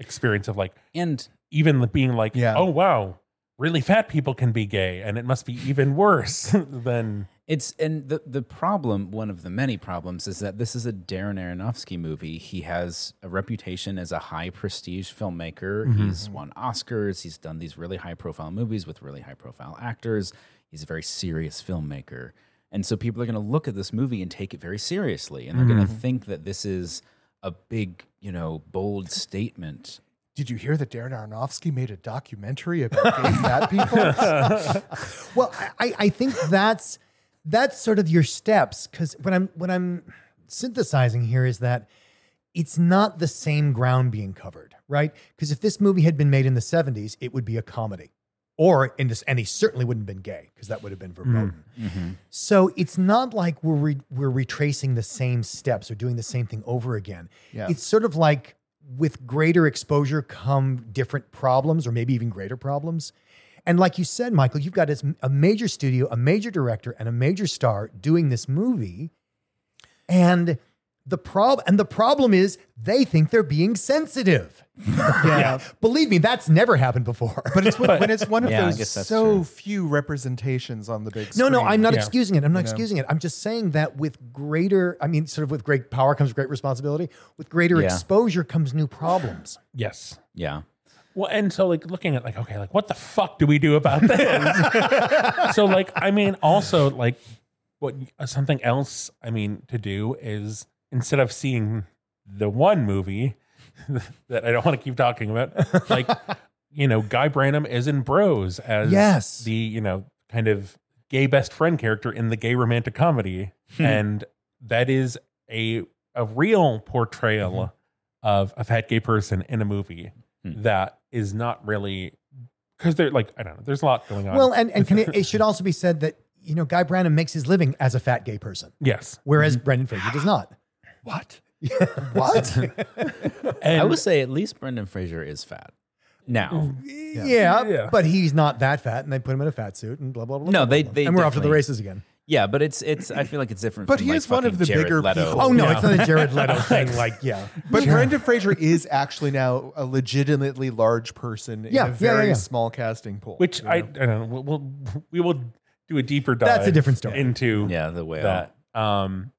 Speaker 1: experience of like
Speaker 2: And
Speaker 1: even being like
Speaker 3: Yeah.
Speaker 1: oh wow really fat people can be gay and it must be even worse [laughs] than
Speaker 2: It's and the the problem, one of the many problems, is that this is a Darren Aronofsky movie. He has a reputation as a high prestige filmmaker. Mm-hmm. He's won Oscars. He's done these really high profile movies with really high profile actors. He's a very serious filmmaker, and so people are going to look at this movie and take it very seriously, and they're going to mm-hmm. think that this is a big, you know, bold statement.
Speaker 3: Did you hear that Darren Aronofsky made a documentary about gay fat people? [laughs]
Speaker 4: Well, I- I, think that's that's sort of your steps because what I'm what I'm synthesizing here is that it's not the same ground being covered, right? Because if this movie had been made in the 70s, it would be a comedy. Or in this, and he certainly wouldn't have been gay because that would have been verboten. Mm, mm-hmm. So it's not like we're re, we're retracing the same steps or doing the same thing over again.
Speaker 3: Yeah.
Speaker 4: It's sort of like with greater exposure come different problems, or maybe even greater problems. And like you said, Michael, you've got a major studio, a major director, and a major star doing this movie, and the prob and the problem is they think they're being sensitive. [laughs]
Speaker 3: yeah.
Speaker 4: Believe me, that's never happened before.
Speaker 3: But it's when, when it's one of
Speaker 2: Yeah,
Speaker 3: those so
Speaker 2: true.
Speaker 3: few representations on the big
Speaker 4: No,
Speaker 3: screen.
Speaker 4: no, I'm not
Speaker 1: Yeah.
Speaker 4: excusing it. I'm not
Speaker 3: You know?
Speaker 4: excusing it. I'm just saying that with greater, I mean, sort of with great power comes great responsibility. With greater
Speaker 2: Yeah.
Speaker 4: exposure comes new problems.
Speaker 1: yes
Speaker 2: Yeah.
Speaker 1: Well, and so like looking at like, okay, like what the fuck do we do about this? [laughs] so like, I mean, also like what something else I mean to do is instead of seeing the one movie [laughs] that I don't want to keep talking about, [laughs] like, you know, Guy Branum is in Bros as
Speaker 4: Yes.
Speaker 1: the, you know, kind of gay best friend character in the gay romantic comedy. Hmm. and that is a a real portrayal mm-hmm. of a fat gay person in a movie
Speaker 2: Hmm.
Speaker 1: that is not really because they're like I don't know. There's a lot going on.
Speaker 4: Well, and, and can it, it should also be said that, you know, Guy Branum makes his living as a fat gay person,
Speaker 1: yes,
Speaker 4: whereas mm-hmm. Brendan Fraser does [sighs] not.
Speaker 3: What? [laughs] what?
Speaker 1: and
Speaker 2: I would say at least Brendan Fraser is fat. Now,
Speaker 4: Yeah.
Speaker 1: Yeah.
Speaker 4: but he's not that fat, and they put him in a fat suit and blah blah blah.
Speaker 2: No,
Speaker 4: blah,
Speaker 2: they-
Speaker 4: blah.
Speaker 2: they
Speaker 4: and we're off to the races again.
Speaker 2: yeah, but it's it's. I feel like it's different.
Speaker 3: But
Speaker 2: from,
Speaker 3: he
Speaker 2: like,
Speaker 3: is one of the
Speaker 2: Jared
Speaker 3: bigger
Speaker 2: Leto.
Speaker 3: people.
Speaker 4: Oh no,
Speaker 3: Yeah.
Speaker 4: it's not a Jared Leto [laughs] thing. Like, yeah,
Speaker 3: But Brendan Fraser is actually now a legitimately large person in
Speaker 4: Yeah,
Speaker 3: a very
Speaker 4: yeah, yeah.
Speaker 3: small casting pool.
Speaker 1: which I, I don't know. We'll, we'll we will do a deeper dive.
Speaker 4: That's a different story.
Speaker 1: into
Speaker 2: Yeah, the whale.
Speaker 1: that. Um,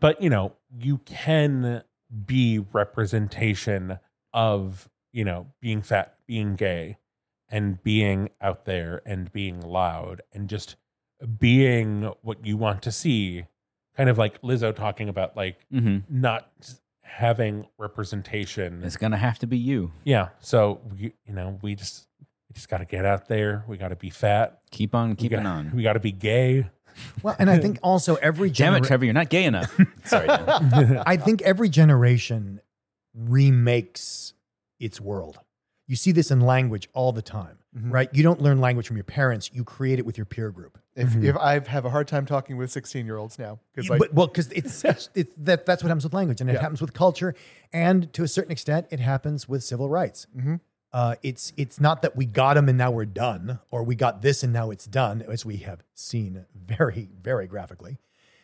Speaker 1: but you know, you can be representation of you know being fat, being gay, and being out there and being loud, and just being what you want to see. Kind of like Lizzo talking about like
Speaker 2: hmm
Speaker 1: not having representation.
Speaker 2: It's gonna have to be you.
Speaker 1: Yeah. So we, you know, we just we just got to get out there. We got to be fat.
Speaker 2: Keep on
Speaker 1: We
Speaker 2: keeping
Speaker 1: got,
Speaker 2: on.
Speaker 1: We got to be gay.
Speaker 4: Well, and I think [laughs] also every
Speaker 2: Damn
Speaker 4: genera-
Speaker 2: it, Trevor, you're not gay enough. [laughs] Sorry.
Speaker 4: I think every generation remakes its world. You see this in language all the time,
Speaker 3: Mhm.
Speaker 4: right? You don't learn language from your parents; you create it with your peer group.
Speaker 3: If,
Speaker 1: Mhm.
Speaker 3: if I have a hard time talking with 16 year olds now, because like,
Speaker 4: but, well, because it's, [laughs] it's, it's that that's what happens with language, and it
Speaker 3: Yeah.
Speaker 4: happens with culture, and to a certain extent, it happens with civil rights.
Speaker 3: Mhm.
Speaker 4: Uh, it's it's not that we got them and now we're done, or we got this and now it's done, as we have seen very very graphically.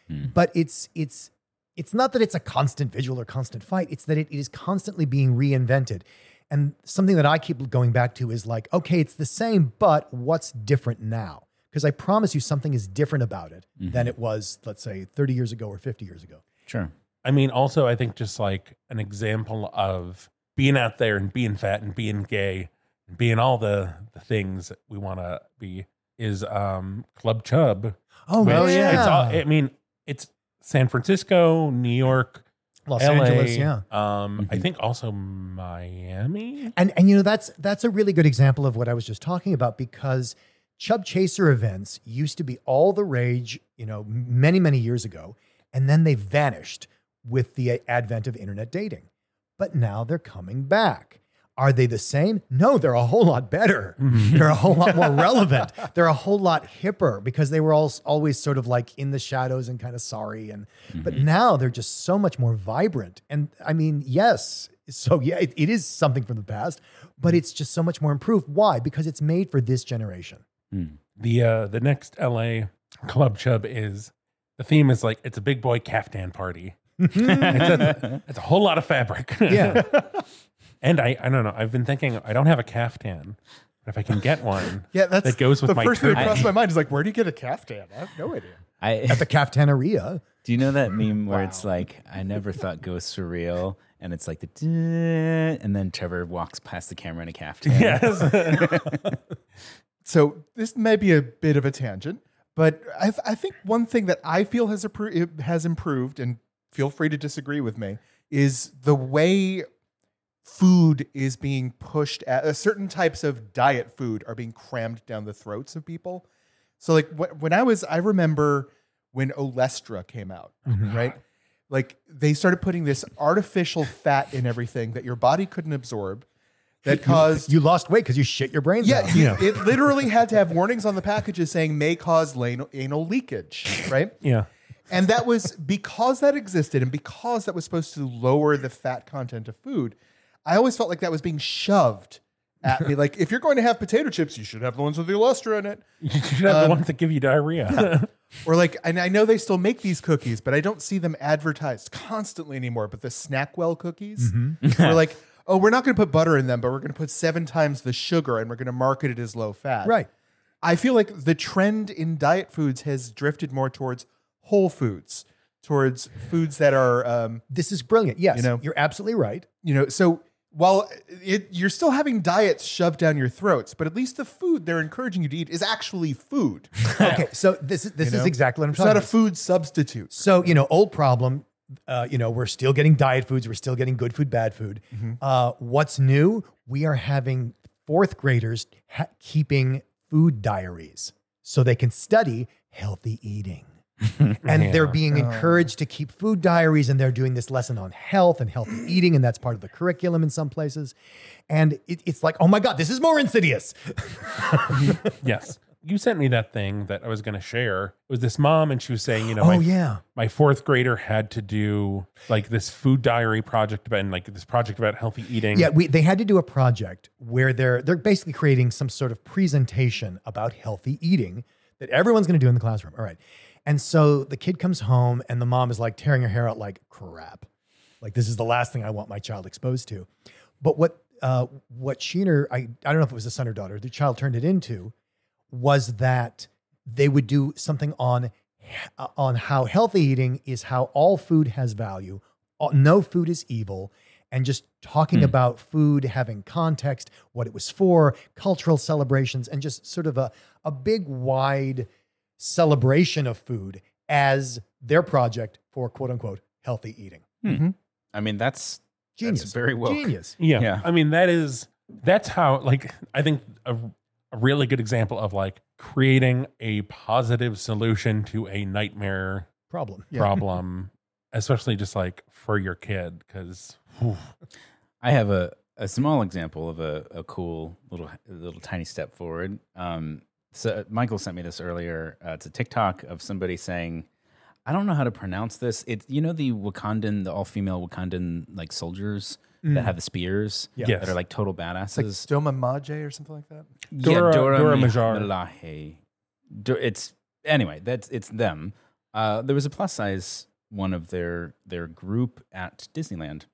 Speaker 2: Hmm.
Speaker 4: But it's it's it's not that it's a constant visual or constant fight. It's that it is constantly being reinvented. And something that I keep going back to is like, okay, it's the same, but what's different now? Because I promise you something is different about it than it was, let's say, 30 years ago or 50 years ago.
Speaker 2: Sure.
Speaker 1: I mean, also, I think just like an example of being out there and being fat and being gay and being all the, the things that we want to be is um, Club Chub.
Speaker 4: Oh,
Speaker 1: which
Speaker 4: yeah.
Speaker 1: It's all, I mean, it's San Francisco, New York,
Speaker 4: Los
Speaker 1: LA,
Speaker 4: Angeles, yeah.
Speaker 1: Um, I
Speaker 2: Mhm.
Speaker 1: think also Miami.
Speaker 4: And and you know that's that's a really good example of what I was just talking about because Chub Chaser events used to be all the rage, you know, many many years ago, and then they vanished with the advent of internet dating. But now they're coming back. Are they the same? No, they're a whole lot better. Mm-hmm. They're a whole lot more [laughs] relevant. They're a whole lot hipper because they were all, always sort of like in the shadows and kind of sorry. And mm-hmm. but now they're just so much more vibrant. And I mean, yes, so yeah, it, it is something from the past, but mm-hmm. it's just so much more improved. Why? Because it's made for this generation. Mm.
Speaker 1: The uh, the next LA Club Chub is the theme is like it's a big boy caftan party. It's, a, [laughs] it's a whole lot of fabric.
Speaker 4: Yeah. [laughs]
Speaker 1: and I I don't know. I've been thinking I don't have a caftan, but if I can get one,
Speaker 3: yeah, that's
Speaker 1: that goes with
Speaker 3: the
Speaker 1: my
Speaker 3: first thing that
Speaker 1: turban.
Speaker 3: crossed my mind is like, where do you get a caftan? I have no idea.
Speaker 2: I
Speaker 4: At the Caftaneria.
Speaker 2: do you know that meme where it's like I never thought ghosts were real, and it's like the and then Trevor walks past the camera in a caftan.
Speaker 1: yes. [laughs]
Speaker 3: So this may be a bit of a tangent, but I, I think one thing that I feel has appro- has improved, and feel free to disagree with me, is the way food is being pushed at uh, certain types of diet food are being crammed down the throats of people. So like wh- when I was, I remember when Olestra came out, right? Like they started putting this artificial fat in everything that your body couldn't absorb. That caused
Speaker 4: You lost weight because you shit your brains
Speaker 3: yeah,
Speaker 4: out.
Speaker 3: you- it literally had to have warnings on the packages saying may cause anal leakage, right?
Speaker 1: yeah.
Speaker 3: And that was because that existed and because that was supposed to lower the fat content of food. I always felt like that was being shoved at me. Like, if you're going to have potato chips, you should have the ones with the Olestra in it. [laughs]
Speaker 1: You should have the um, ones that give you diarrhea.
Speaker 3: Or like, and I know they still make these cookies, but I don't see them advertised constantly anymore. But the Snackwell cookies, mm-hmm. we're [laughs] like, oh, we're not going to put butter in them, but we're going to put seven times the sugar and we're going to market it as low fat.
Speaker 4: Right.
Speaker 3: I feel like the trend in diet foods has drifted more towards whole foods, towards foods that are, um,
Speaker 4: This is brilliant. Yes,
Speaker 3: You know?
Speaker 4: you're absolutely right.
Speaker 3: you know, so while it, you're still having diets shoved down your throats, but at least the food they're encouraging you to eat is actually food. [laughs]
Speaker 4: Okay, so this is this
Speaker 3: you
Speaker 4: is
Speaker 3: know?
Speaker 4: exactly what I'm
Speaker 3: It's
Speaker 4: talking
Speaker 3: not a food substitute.
Speaker 4: So, you know, old problem. Uh, you know, we're still getting diet foods. We're still getting good food, bad food. Uh, what's new? We are having fourth graders ha- keeping food diaries so they can study healthy eating. [laughs] and they're being oh. encouraged to keep food diaries, and they're doing this lesson on health and healthy eating, and that's part of the curriculum in some places. And it, it's like, oh my God, this is more insidious. [laughs]
Speaker 1: yes. You sent me that thing that I was going to share. It was this mom, and she was saying, you know,
Speaker 4: oh,
Speaker 1: my,
Speaker 4: yeah.
Speaker 1: my fourth grader had to do like this food diary project about, and like this project about healthy eating.
Speaker 4: Yeah, we, they had to do a project where they're they're basically creating some sort of presentation about healthy eating that everyone's going to do in the classroom. All right, and so the kid comes home and the mom is like tearing her hair out, like crap, like this is the last thing I want my child exposed to. But what uh, what Sheener, I I don't know if it was a son or daughter, the child turned it into was that they would do something on uh, on how healthy eating is how all food has value. All- no food is evil. And just talking about food having context what it was for cultural celebrations and just sort of a, a big wide celebration of food as their project for quote unquote healthy eating.
Speaker 2: I mean, that's
Speaker 4: Genius.
Speaker 2: That's very well
Speaker 4: Genius.
Speaker 1: Yeah.
Speaker 2: Yeah.
Speaker 1: I mean, that is, that's how, like, I think a, a really good example of like creating a positive solution to a nightmare
Speaker 4: Problem.
Speaker 3: Yeah.
Speaker 1: problem, [laughs] especially just like for your kid. Cause
Speaker 2: I have a, a small example of a, a cool little little tiny step forward. Um, so Michael sent me this earlier. Uh, it's a TikTok of somebody saying, "I don't know how to pronounce this." It's you know the Wakandan, the all female Wakandan like soldiers that have the spears
Speaker 4: Yeah.
Speaker 1: Yes.
Speaker 2: that are like total
Speaker 3: It's like
Speaker 2: badasses.
Speaker 3: Doma Maje or something like that.
Speaker 1: Dora- Dora
Speaker 2: Mi-
Speaker 1: Milaje.
Speaker 2: Milaje. It's anyway. That's it's them. Uh, there was a plus size one of their their group at Disneyland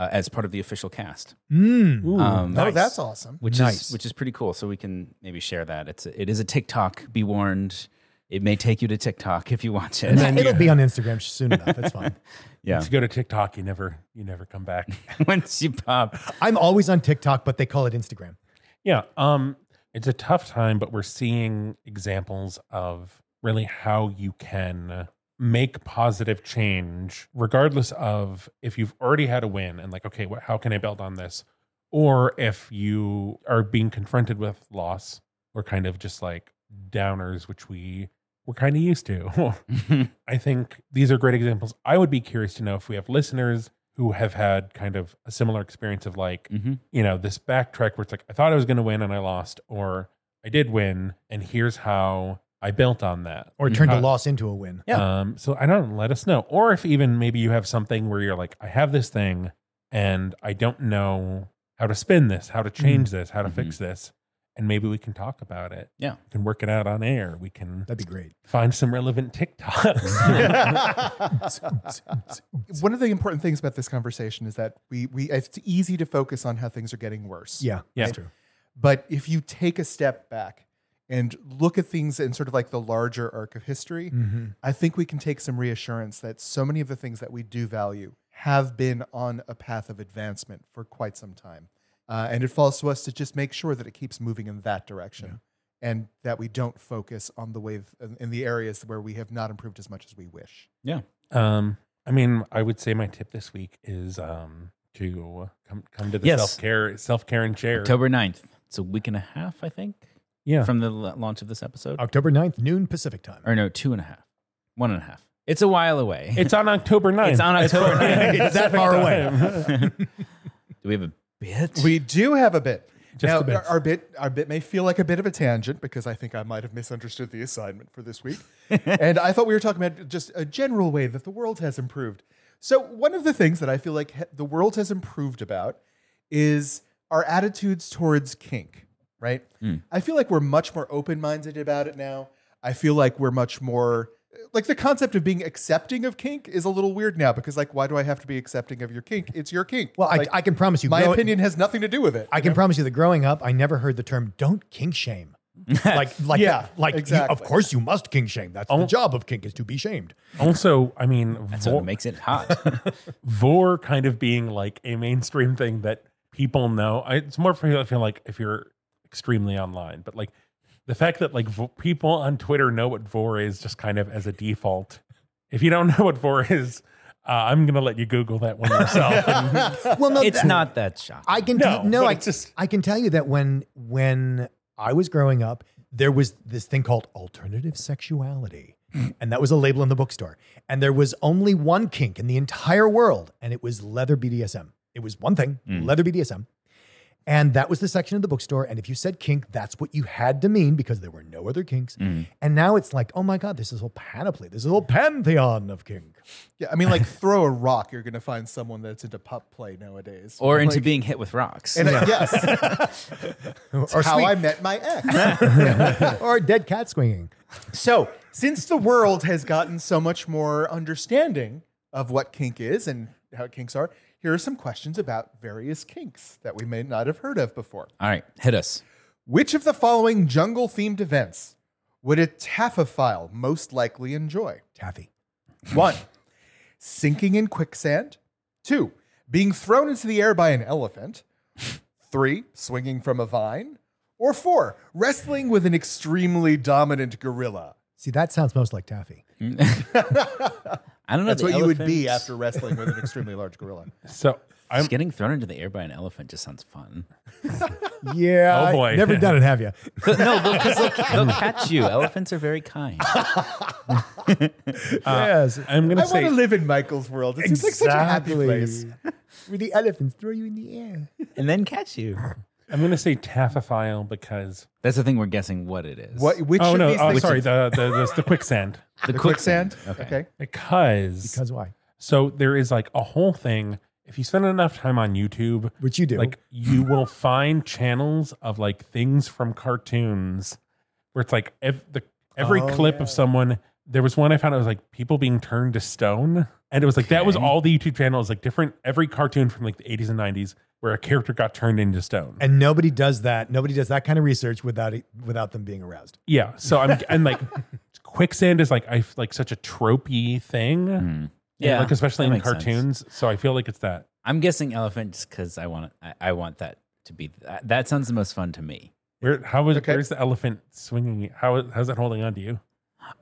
Speaker 2: uh, as part of the official cast.
Speaker 4: Mm.
Speaker 2: Um,
Speaker 3: Oh,
Speaker 4: Nice.
Speaker 3: that's awesome.
Speaker 2: which
Speaker 4: Nice.
Speaker 2: is which is pretty cool. So we can maybe share that. It's a, it is a TikTok. Be warned, it may take you to TikTok if you watch it. [laughs]
Speaker 4: It'll be on Instagram soon enough. It's fine. [laughs]
Speaker 2: yeah,
Speaker 1: once you go to TikTok, you never, you never come back. [laughs]
Speaker 2: once you pop,
Speaker 4: I'm always on TikTok, but they call it Instagram.
Speaker 1: Yeah. Um, it's a tough time, but we're seeing examples of really how you can make positive change, regardless of if you've already had a win and like, okay, what, how can I build on this? Or if you are being confronted with loss or kind of just like downers, which we we're kind of used to. [laughs] [laughs] I think these are great examples. I would be curious to know if we have listeners who have had kind of a similar experience of like,
Speaker 2: Mhm.
Speaker 1: you know, this backtrack where it's like, I thought I was going to win and I lost, or I did win, and here's how I built on that.
Speaker 4: Or turned
Speaker 1: Uh,
Speaker 4: a loss into a win.
Speaker 2: Yeah.
Speaker 1: Um, so I don't let us know. Or if even maybe you have something where you're like, I have this thing and I don't know how to spin this, how to change this, how to fix this. And maybe we can talk about it.
Speaker 2: Yeah.
Speaker 1: We can work it out on air. We can
Speaker 4: That'd be great.
Speaker 1: find some relevant TikToks. [laughs] [laughs]
Speaker 3: One of the important things about this conversation is that we we it's easy to focus on how things are getting worse.
Speaker 4: Yeah,
Speaker 1: Yeah.
Speaker 4: that's true.
Speaker 3: But if you take a step back and look at things in sort of like the larger arc of history,
Speaker 4: Mm-hmm.
Speaker 3: I think we can take some reassurance that so many of the things that we do value have been on a path of advancement for quite some time. Uh, and it falls to us to just make sure that it keeps moving in that direction and that we don't focus on the way in, in the areas where we have not improved as much as we wish.
Speaker 2: yeah,
Speaker 1: um, I mean, I would say my tip this week is um, to come come to the
Speaker 2: Yes.
Speaker 1: self care self care and share.
Speaker 2: October 9th. It's a week and a half, I think,
Speaker 1: Yeah.
Speaker 2: from the l- launch of this episode.
Speaker 4: October 9th, noon Pacific time.
Speaker 2: Or no, two and a half, one and a half. It's a while away.
Speaker 1: It's on October 9th.
Speaker 2: It's on October 9th.
Speaker 4: It's that far away. [laughs]
Speaker 2: Do we have a bit?
Speaker 3: We do have a bit.
Speaker 1: Just
Speaker 3: now,
Speaker 1: a bit.
Speaker 3: Our, our bit our bit may feel like a bit of a tangent because I think I might have misunderstood the assignment for this week. [laughs] and I thought we were talking about just a general way that the world has improved. So, one of the things that I feel like ha- the world has improved about is our attitudes towards kink, right? Hmm. I feel like we're much more open minded about it now. I feel like we're much more like the concept of being accepting of kink is a little weird now because like why do I have to be accepting of your kink? It's your kink.
Speaker 4: Well,
Speaker 3: Like,
Speaker 4: I, I can promise you,
Speaker 3: my
Speaker 4: grow-
Speaker 3: opinion has nothing to do with it.
Speaker 4: I can promise you that growing up, I never heard the term "don't kink shame." [laughs] like, like,
Speaker 3: Yeah,
Speaker 4: like, you-
Speaker 3: exactly.
Speaker 4: of course, you must kink shame. That's the oh. job of kink is to be shamed.
Speaker 1: Also, I mean,
Speaker 2: That's
Speaker 1: Vore,
Speaker 2: what makes it hot. [laughs]
Speaker 1: Vore kind of being like a mainstream thing that people know. I, it's more for you I feel like if you're extremely online, but like the fact that like vo- people on Twitter know what Vore is just kind of as a default. If you don't [laughs] know what Vore is, uh, I'm gonna let you Google that one yourself. [laughs] And-
Speaker 4: Well, no,
Speaker 2: it's
Speaker 4: that-
Speaker 2: not that shocking.
Speaker 4: I can
Speaker 1: No,
Speaker 4: tell, no,
Speaker 1: but
Speaker 4: I
Speaker 1: it's just-
Speaker 4: I can tell you that when when I was growing up, there was this thing called alternative sexuality. And that was a label in the bookstore. And there was only one kink in the entire world, and it was leather BDSM. It was one thing, leather BDSM. And that was the section of the bookstore. And if you said kink, that's what you had to mean because there were no other kinks. And now it's like, oh my God, this is a whole panoply. This is a whole pantheon of kink.
Speaker 3: Yeah, I mean, like [laughs] throw a rock, you're going to find someone that's into pup play nowadays,
Speaker 2: or into
Speaker 3: Like-
Speaker 2: being hit with rocks.
Speaker 3: And uh, yes, [laughs]
Speaker 4: Or,
Speaker 3: how
Speaker 4: sweet-
Speaker 3: I met my ex. [laughs]
Speaker 4: or dead cat swinging.
Speaker 3: so, since the world has gotten so much more understanding of what kink is and how kinks are, here are some questions about various kinks that we may not have heard of before.
Speaker 2: All right, hit us.
Speaker 3: Which of the following jungle-themed events would a taphophile most likely enjoy?
Speaker 4: Taffy.
Speaker 3: One, sinking in quicksand. Two, being thrown into the air by an elephant. Three, swinging from a vine. Or four, wrestling with an extremely dominant gorilla.
Speaker 4: See, that sounds most like taffy. [laughs]
Speaker 2: I don't know.
Speaker 3: That's
Speaker 2: the
Speaker 3: what you would be after wrestling with an extremely large gorilla. [laughs]
Speaker 1: So I'm
Speaker 2: Just getting thrown into the air by an elephant just sounds fun. [laughs]
Speaker 4: Yeah.
Speaker 1: Oh, boy.
Speaker 4: Never done it, have you? [laughs]
Speaker 2: no, because they'll, they'll catch you. Elephants are very kind.
Speaker 4: Uh, yes.
Speaker 1: I'm gonna
Speaker 3: I want to live in Michael's world. It seems like such a happy place.
Speaker 4: Where the elephants throw you in the air.
Speaker 2: and then catch you.
Speaker 1: I'm gonna say taphophile because
Speaker 2: That's the thing we're guessing what it is.
Speaker 3: What? Which
Speaker 1: oh
Speaker 3: of
Speaker 1: no,
Speaker 3: these
Speaker 1: oh,
Speaker 3: things?
Speaker 1: sorry, the the, the the quicksand [laughs]
Speaker 2: The,
Speaker 3: The quicksand.
Speaker 2: Okay.
Speaker 3: Okay.
Speaker 1: because
Speaker 4: Because why?
Speaker 1: so there is like a whole thing. If you spend enough time on YouTube,
Speaker 4: Which you do.
Speaker 1: like you will find channels of like things from cartoons where it's like ev- the every
Speaker 4: Oh,
Speaker 1: clip
Speaker 4: yeah.
Speaker 1: of someone. There was one I found. It was like people being turned to stone, and it was like that was all the YouTube channels, like different every cartoon from like the 80s and 90s where a character got turned into stone.
Speaker 4: and nobody does that. Nobody does that kind of research without it, without them being aroused.
Speaker 1: Yeah. So I'm [laughs] and like quicksand is like I like such a tropey thing.
Speaker 2: Hmm.
Speaker 1: Yeah.
Speaker 2: Yeah,
Speaker 1: Like especially in
Speaker 2: makes sense.
Speaker 1: cartoons. So I feel like it's that.
Speaker 2: I'm guessing elephants because I want I, I want that to be that, that sounds the most fun to me.
Speaker 1: Where how is
Speaker 3: Okay.
Speaker 1: where's the elephant swinging? How how's that holding on to you?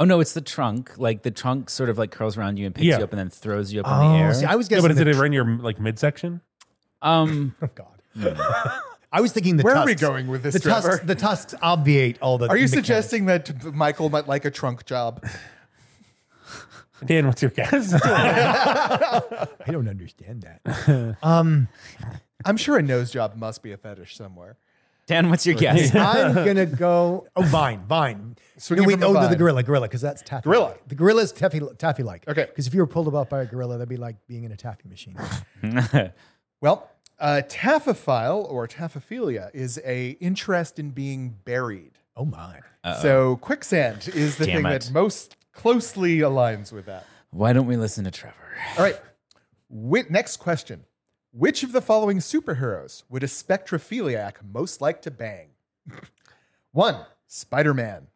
Speaker 2: Oh no, it's the trunk. Like the trunk sort of like curls around you and picks
Speaker 1: Yeah.
Speaker 2: you up and then throws you up in the air.
Speaker 4: Oh, see, I was
Speaker 1: Yeah,
Speaker 4: guessing.
Speaker 1: but is
Speaker 4: the
Speaker 1: it
Speaker 4: tr-
Speaker 1: in your like midsection?
Speaker 2: um, [laughs]
Speaker 4: Oh God. I was thinking the
Speaker 3: Where are
Speaker 4: tusks.
Speaker 3: we going with this,
Speaker 4: The tusks, the tusks obviate all the.
Speaker 3: Are you
Speaker 4: mechanics.
Speaker 3: suggesting that Michael might like a trunk job?
Speaker 1: Dan, what's your guess? [laughs]
Speaker 4: I don't understand that. [laughs] um,
Speaker 3: I'm sure a nose job must be a fetish somewhere.
Speaker 2: Dan, what's your guess?
Speaker 4: I'm [laughs] gonna go. Oh, vine, vine.
Speaker 3: Swinging
Speaker 4: no, wait,
Speaker 3: from a
Speaker 4: oh, no, the
Speaker 3: vine.
Speaker 4: gorilla, gorilla, because that's taffy.
Speaker 3: Gorilla.
Speaker 4: The gorilla is taffy, taffy like.
Speaker 3: Okay.
Speaker 4: Because if you were pulled up by a gorilla, that'd be like being in a taffy machine. [laughs]
Speaker 3: Well, uh, taphophile or taphophilia is a interest in being buried.
Speaker 4: Oh my.
Speaker 3: So quicksand is the
Speaker 2: Damn
Speaker 3: thing
Speaker 2: it.
Speaker 3: that most closely aligns with that.
Speaker 2: Why don't we listen to Trevor?
Speaker 3: All right. Whi- next question. Which of the following superheroes would a spectrophiliac most like to bang? [laughs] One, Spider Man.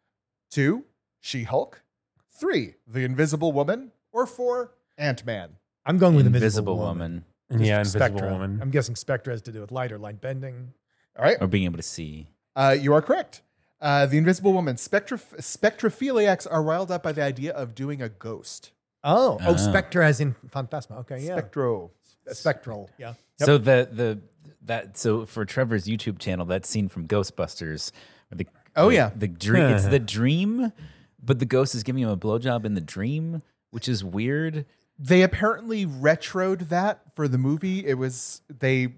Speaker 3: Two, She Hulk. Three, The Invisible Woman. Or four, Ant Man.
Speaker 4: I'm going with
Speaker 2: Invisible,
Speaker 4: invisible,
Speaker 2: woman.
Speaker 1: yeah, invisible
Speaker 4: Spectra.
Speaker 1: woman.
Speaker 4: I'm guessing Spectra has to do with light or light bending.
Speaker 3: All right.
Speaker 2: or being able to see.
Speaker 3: Uh, you are correct. Uh, the Invisible Woman. Spectroph- spectrophiliacs are riled up by the idea of doing a ghost.
Speaker 4: Oh, oh,
Speaker 2: Ah.
Speaker 4: Spectra as in Phantasma. Okay, yeah.
Speaker 3: Spectro.
Speaker 4: Spectral. Yeah.
Speaker 2: So the the that so for Trevor's YouTube channel, that scene from Ghostbusters, where the
Speaker 3: Oh,
Speaker 2: the-
Speaker 3: yeah.
Speaker 2: the dream it's uh-huh. the dream, but the ghost is giving him a blowjob in the dream, which is weird.
Speaker 3: They apparently retroed that for the movie. It was they,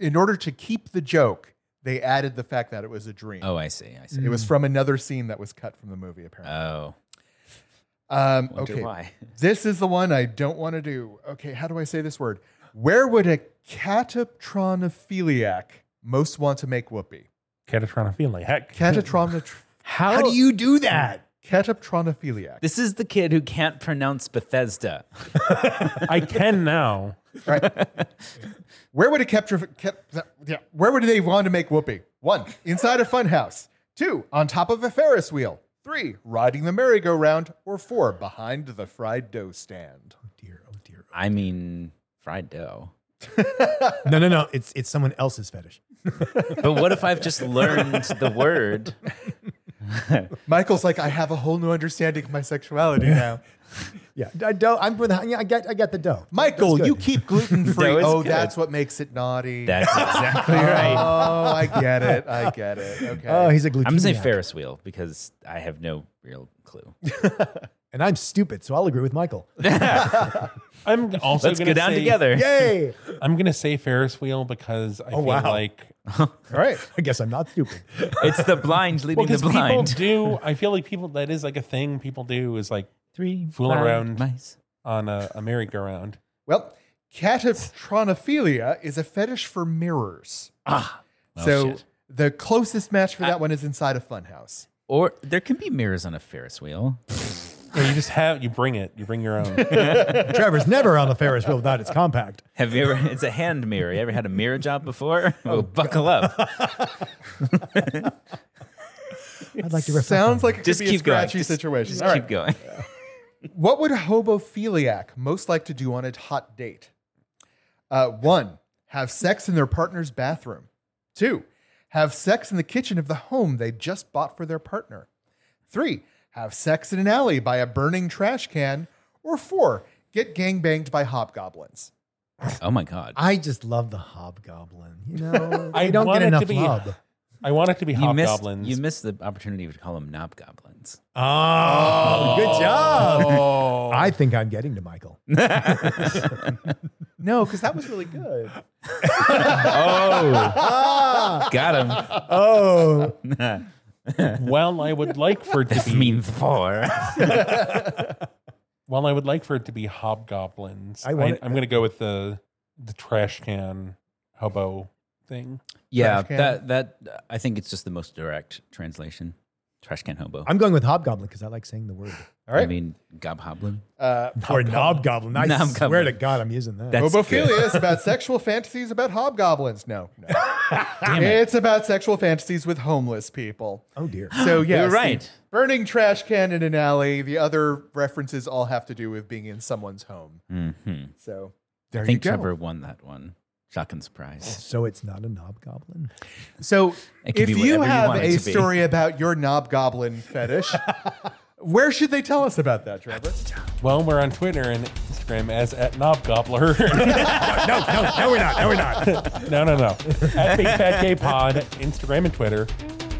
Speaker 3: in order to keep the joke, they added the fact that it was a dream.
Speaker 2: Oh, I see. I see.
Speaker 3: It was hmm. from another scene that was cut from the movie. Apparently.
Speaker 2: Oh,
Speaker 3: um,
Speaker 2: wonder
Speaker 3: okay.
Speaker 2: why.
Speaker 3: This is the one I don't want to do. Okay, how do I say this word? Where would a catatronophiliac most want to make whoopee?
Speaker 1: Catatronophilia. Heck.
Speaker 3: Catatron- [laughs]
Speaker 4: How do you do that?
Speaker 3: catatronophiliac.
Speaker 2: This is the kid who can't pronounce Bethesda. [laughs]
Speaker 1: I can now.
Speaker 3: Right. Where would a capture? Cap, yeah. Where would they want to make whoopee? One, inside a funhouse. Two, on top of a Ferris wheel. Three, riding the merry-go-round. Or four, behind the fried dough stand.
Speaker 4: Oh dear. Oh dear.
Speaker 2: Oh, I mean, fried dough. [laughs]
Speaker 4: No, no, no. It's it's someone else's fetish.
Speaker 2: But what if I've just learned the word? [laughs] [laughs]
Speaker 3: Michael's like, I have a whole new understanding of my sexuality now. [laughs]
Speaker 4: Yeah. I dough. I'm for the. Yeah, I get. I get the dough.
Speaker 3: Michael, you keep gluten free. [laughs]
Speaker 2: Dough is
Speaker 3: oh,
Speaker 2: good.
Speaker 3: that's what makes it naughty.
Speaker 2: That's exactly right.
Speaker 3: Oh, I get it. I get it. Okay.
Speaker 4: Oh, he's a glutamiac.
Speaker 2: I'm gonna say Ferris wheel because I have no real clue.
Speaker 4: And I'm stupid, so I'll agree with Michael. [laughs]
Speaker 1: I'm also
Speaker 2: Let's
Speaker 1: gonna
Speaker 2: go down
Speaker 1: say,
Speaker 2: together.
Speaker 4: Yay! [laughs]
Speaker 1: I'm gonna say Ferris wheel because I feel
Speaker 4: wow.
Speaker 1: like [laughs]
Speaker 3: All right.
Speaker 4: I guess I'm not stupid.
Speaker 2: It's the blind leading
Speaker 1: well,
Speaker 2: the
Speaker 1: because people
Speaker 2: blind.
Speaker 1: do. I feel like people that is like a thing people do is like
Speaker 2: Three
Speaker 1: Fool
Speaker 2: blind
Speaker 1: around.
Speaker 2: mice.
Speaker 1: on a, a merry-go-round.
Speaker 3: Well, catatronophilia is a fetish for mirrors.
Speaker 2: Ah. Oh,
Speaker 3: so
Speaker 2: shit.
Speaker 3: the closest match for that one is inside a funhouse.
Speaker 2: Or there can be mirrors on a Ferris wheel.
Speaker 1: Or you just have you bring it. You bring your own. [laughs]
Speaker 4: Trevor's never on the Ferris wheel without its compact.
Speaker 2: Have you ever? It's a hand mirror. You ever had a mirror job before? [laughs] Oh, buckle up. [laughs]
Speaker 4: I'd like to reflect
Speaker 3: Sounds
Speaker 4: on
Speaker 3: like it
Speaker 2: Just
Speaker 3: could be a
Speaker 2: keep going.
Speaker 3: scratchy
Speaker 2: Just-
Speaker 3: situation.
Speaker 2: Just
Speaker 3: All
Speaker 2: keep going.
Speaker 3: What would a hobophiliac most like to do on a hot date? Uh, one, have sex in their partner's bathroom. Two, have sex in the kitchen of the home they just bought for their partner. Three, have sex in an alley by a burning trash can, or four, get gangbanged by hobgoblins.
Speaker 2: Oh my god.
Speaker 4: I just love the hobgoblin. You know, [laughs]
Speaker 1: I
Speaker 4: I don't
Speaker 1: want
Speaker 4: get
Speaker 1: it to
Speaker 4: enough
Speaker 1: be-
Speaker 4: love.
Speaker 1: I want it to be
Speaker 2: You missed,
Speaker 1: hobgoblins.
Speaker 2: you missed the opportunity to call them knobgoblins.
Speaker 4: Oh, oh. good job.
Speaker 1: Oh. [laughs]
Speaker 4: I think I'm getting to Michael. [laughs]
Speaker 3: No, because that was really good.
Speaker 2: Oh, got him.
Speaker 4: Oh, [laughs]
Speaker 1: well, I would like for it to
Speaker 2: That
Speaker 1: be.
Speaker 2: means four. [laughs]
Speaker 1: Well, I would like for it to be hobgoblins.
Speaker 4: I want
Speaker 1: I
Speaker 4: it-
Speaker 1: am going to go with the the trash can hobo thing.
Speaker 2: yeah,
Speaker 3: Trash can.
Speaker 2: that that I think it's just the most direct translation. Trash can hobo.
Speaker 4: I'm going with hobgoblin because I like saying the word.
Speaker 3: All right. [laughs]
Speaker 2: I mean, gobhoblin.
Speaker 3: Uh,
Speaker 4: Or knobgoblin. I
Speaker 2: Knobgoblin.
Speaker 4: swear to God, I'm using that.
Speaker 2: That's
Speaker 3: Hobophilia is about sexual fantasies about hobgoblins. No, no. [laughs]
Speaker 2: Damn it.
Speaker 3: It's about sexual fantasies with homeless people.
Speaker 4: oh dear.
Speaker 3: So yeah, [gasps]
Speaker 2: You're right.
Speaker 3: Burning trash can in an alley. The other references all have to do with being in someone's home.
Speaker 2: hmm
Speaker 3: So there
Speaker 2: I think
Speaker 3: you go.
Speaker 2: Trevor won that one. Shocking surprise. [laughs]
Speaker 4: So it's not a knobgoblin.
Speaker 3: So if you
Speaker 2: whatever you
Speaker 3: have a
Speaker 2: be.
Speaker 3: story about your knobgoblin fetish, [laughs] where should they tell us about that, Trevor?
Speaker 1: Well, we're on Twitter and Instagram as at knobgobbler. [laughs]
Speaker 4: No, no, no, we're not. No, we're not.
Speaker 1: no, no, no. At Big Fat Gay Pod, Instagram and Twitter.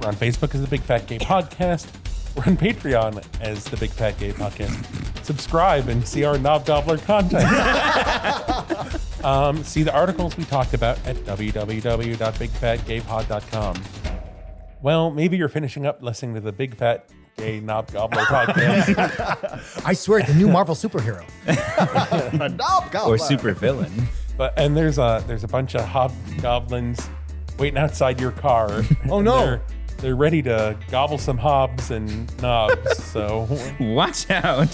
Speaker 1: We're on Facebook as the Big Fat Gay Podcast. We're on Patreon as the Big Fat Gay Podcast. Subscribe and see our knob gobbler content. [laughs] um, see the articles we talked about at www.bigfatgaypod.com. Well, maybe you're finishing up listening to the Big Fat Gay Knob Gobbler [laughs] podcast.
Speaker 4: I swear it's a new Marvel superhero. [laughs]
Speaker 3: A knobgoblin.
Speaker 2: Or super villain.
Speaker 1: But and there's a there's a bunch of hobgoblins waiting outside your car.
Speaker 4: Oh, no.
Speaker 1: They're, ready to gobble some hobs and knobs. so [laughs]
Speaker 2: Watch out.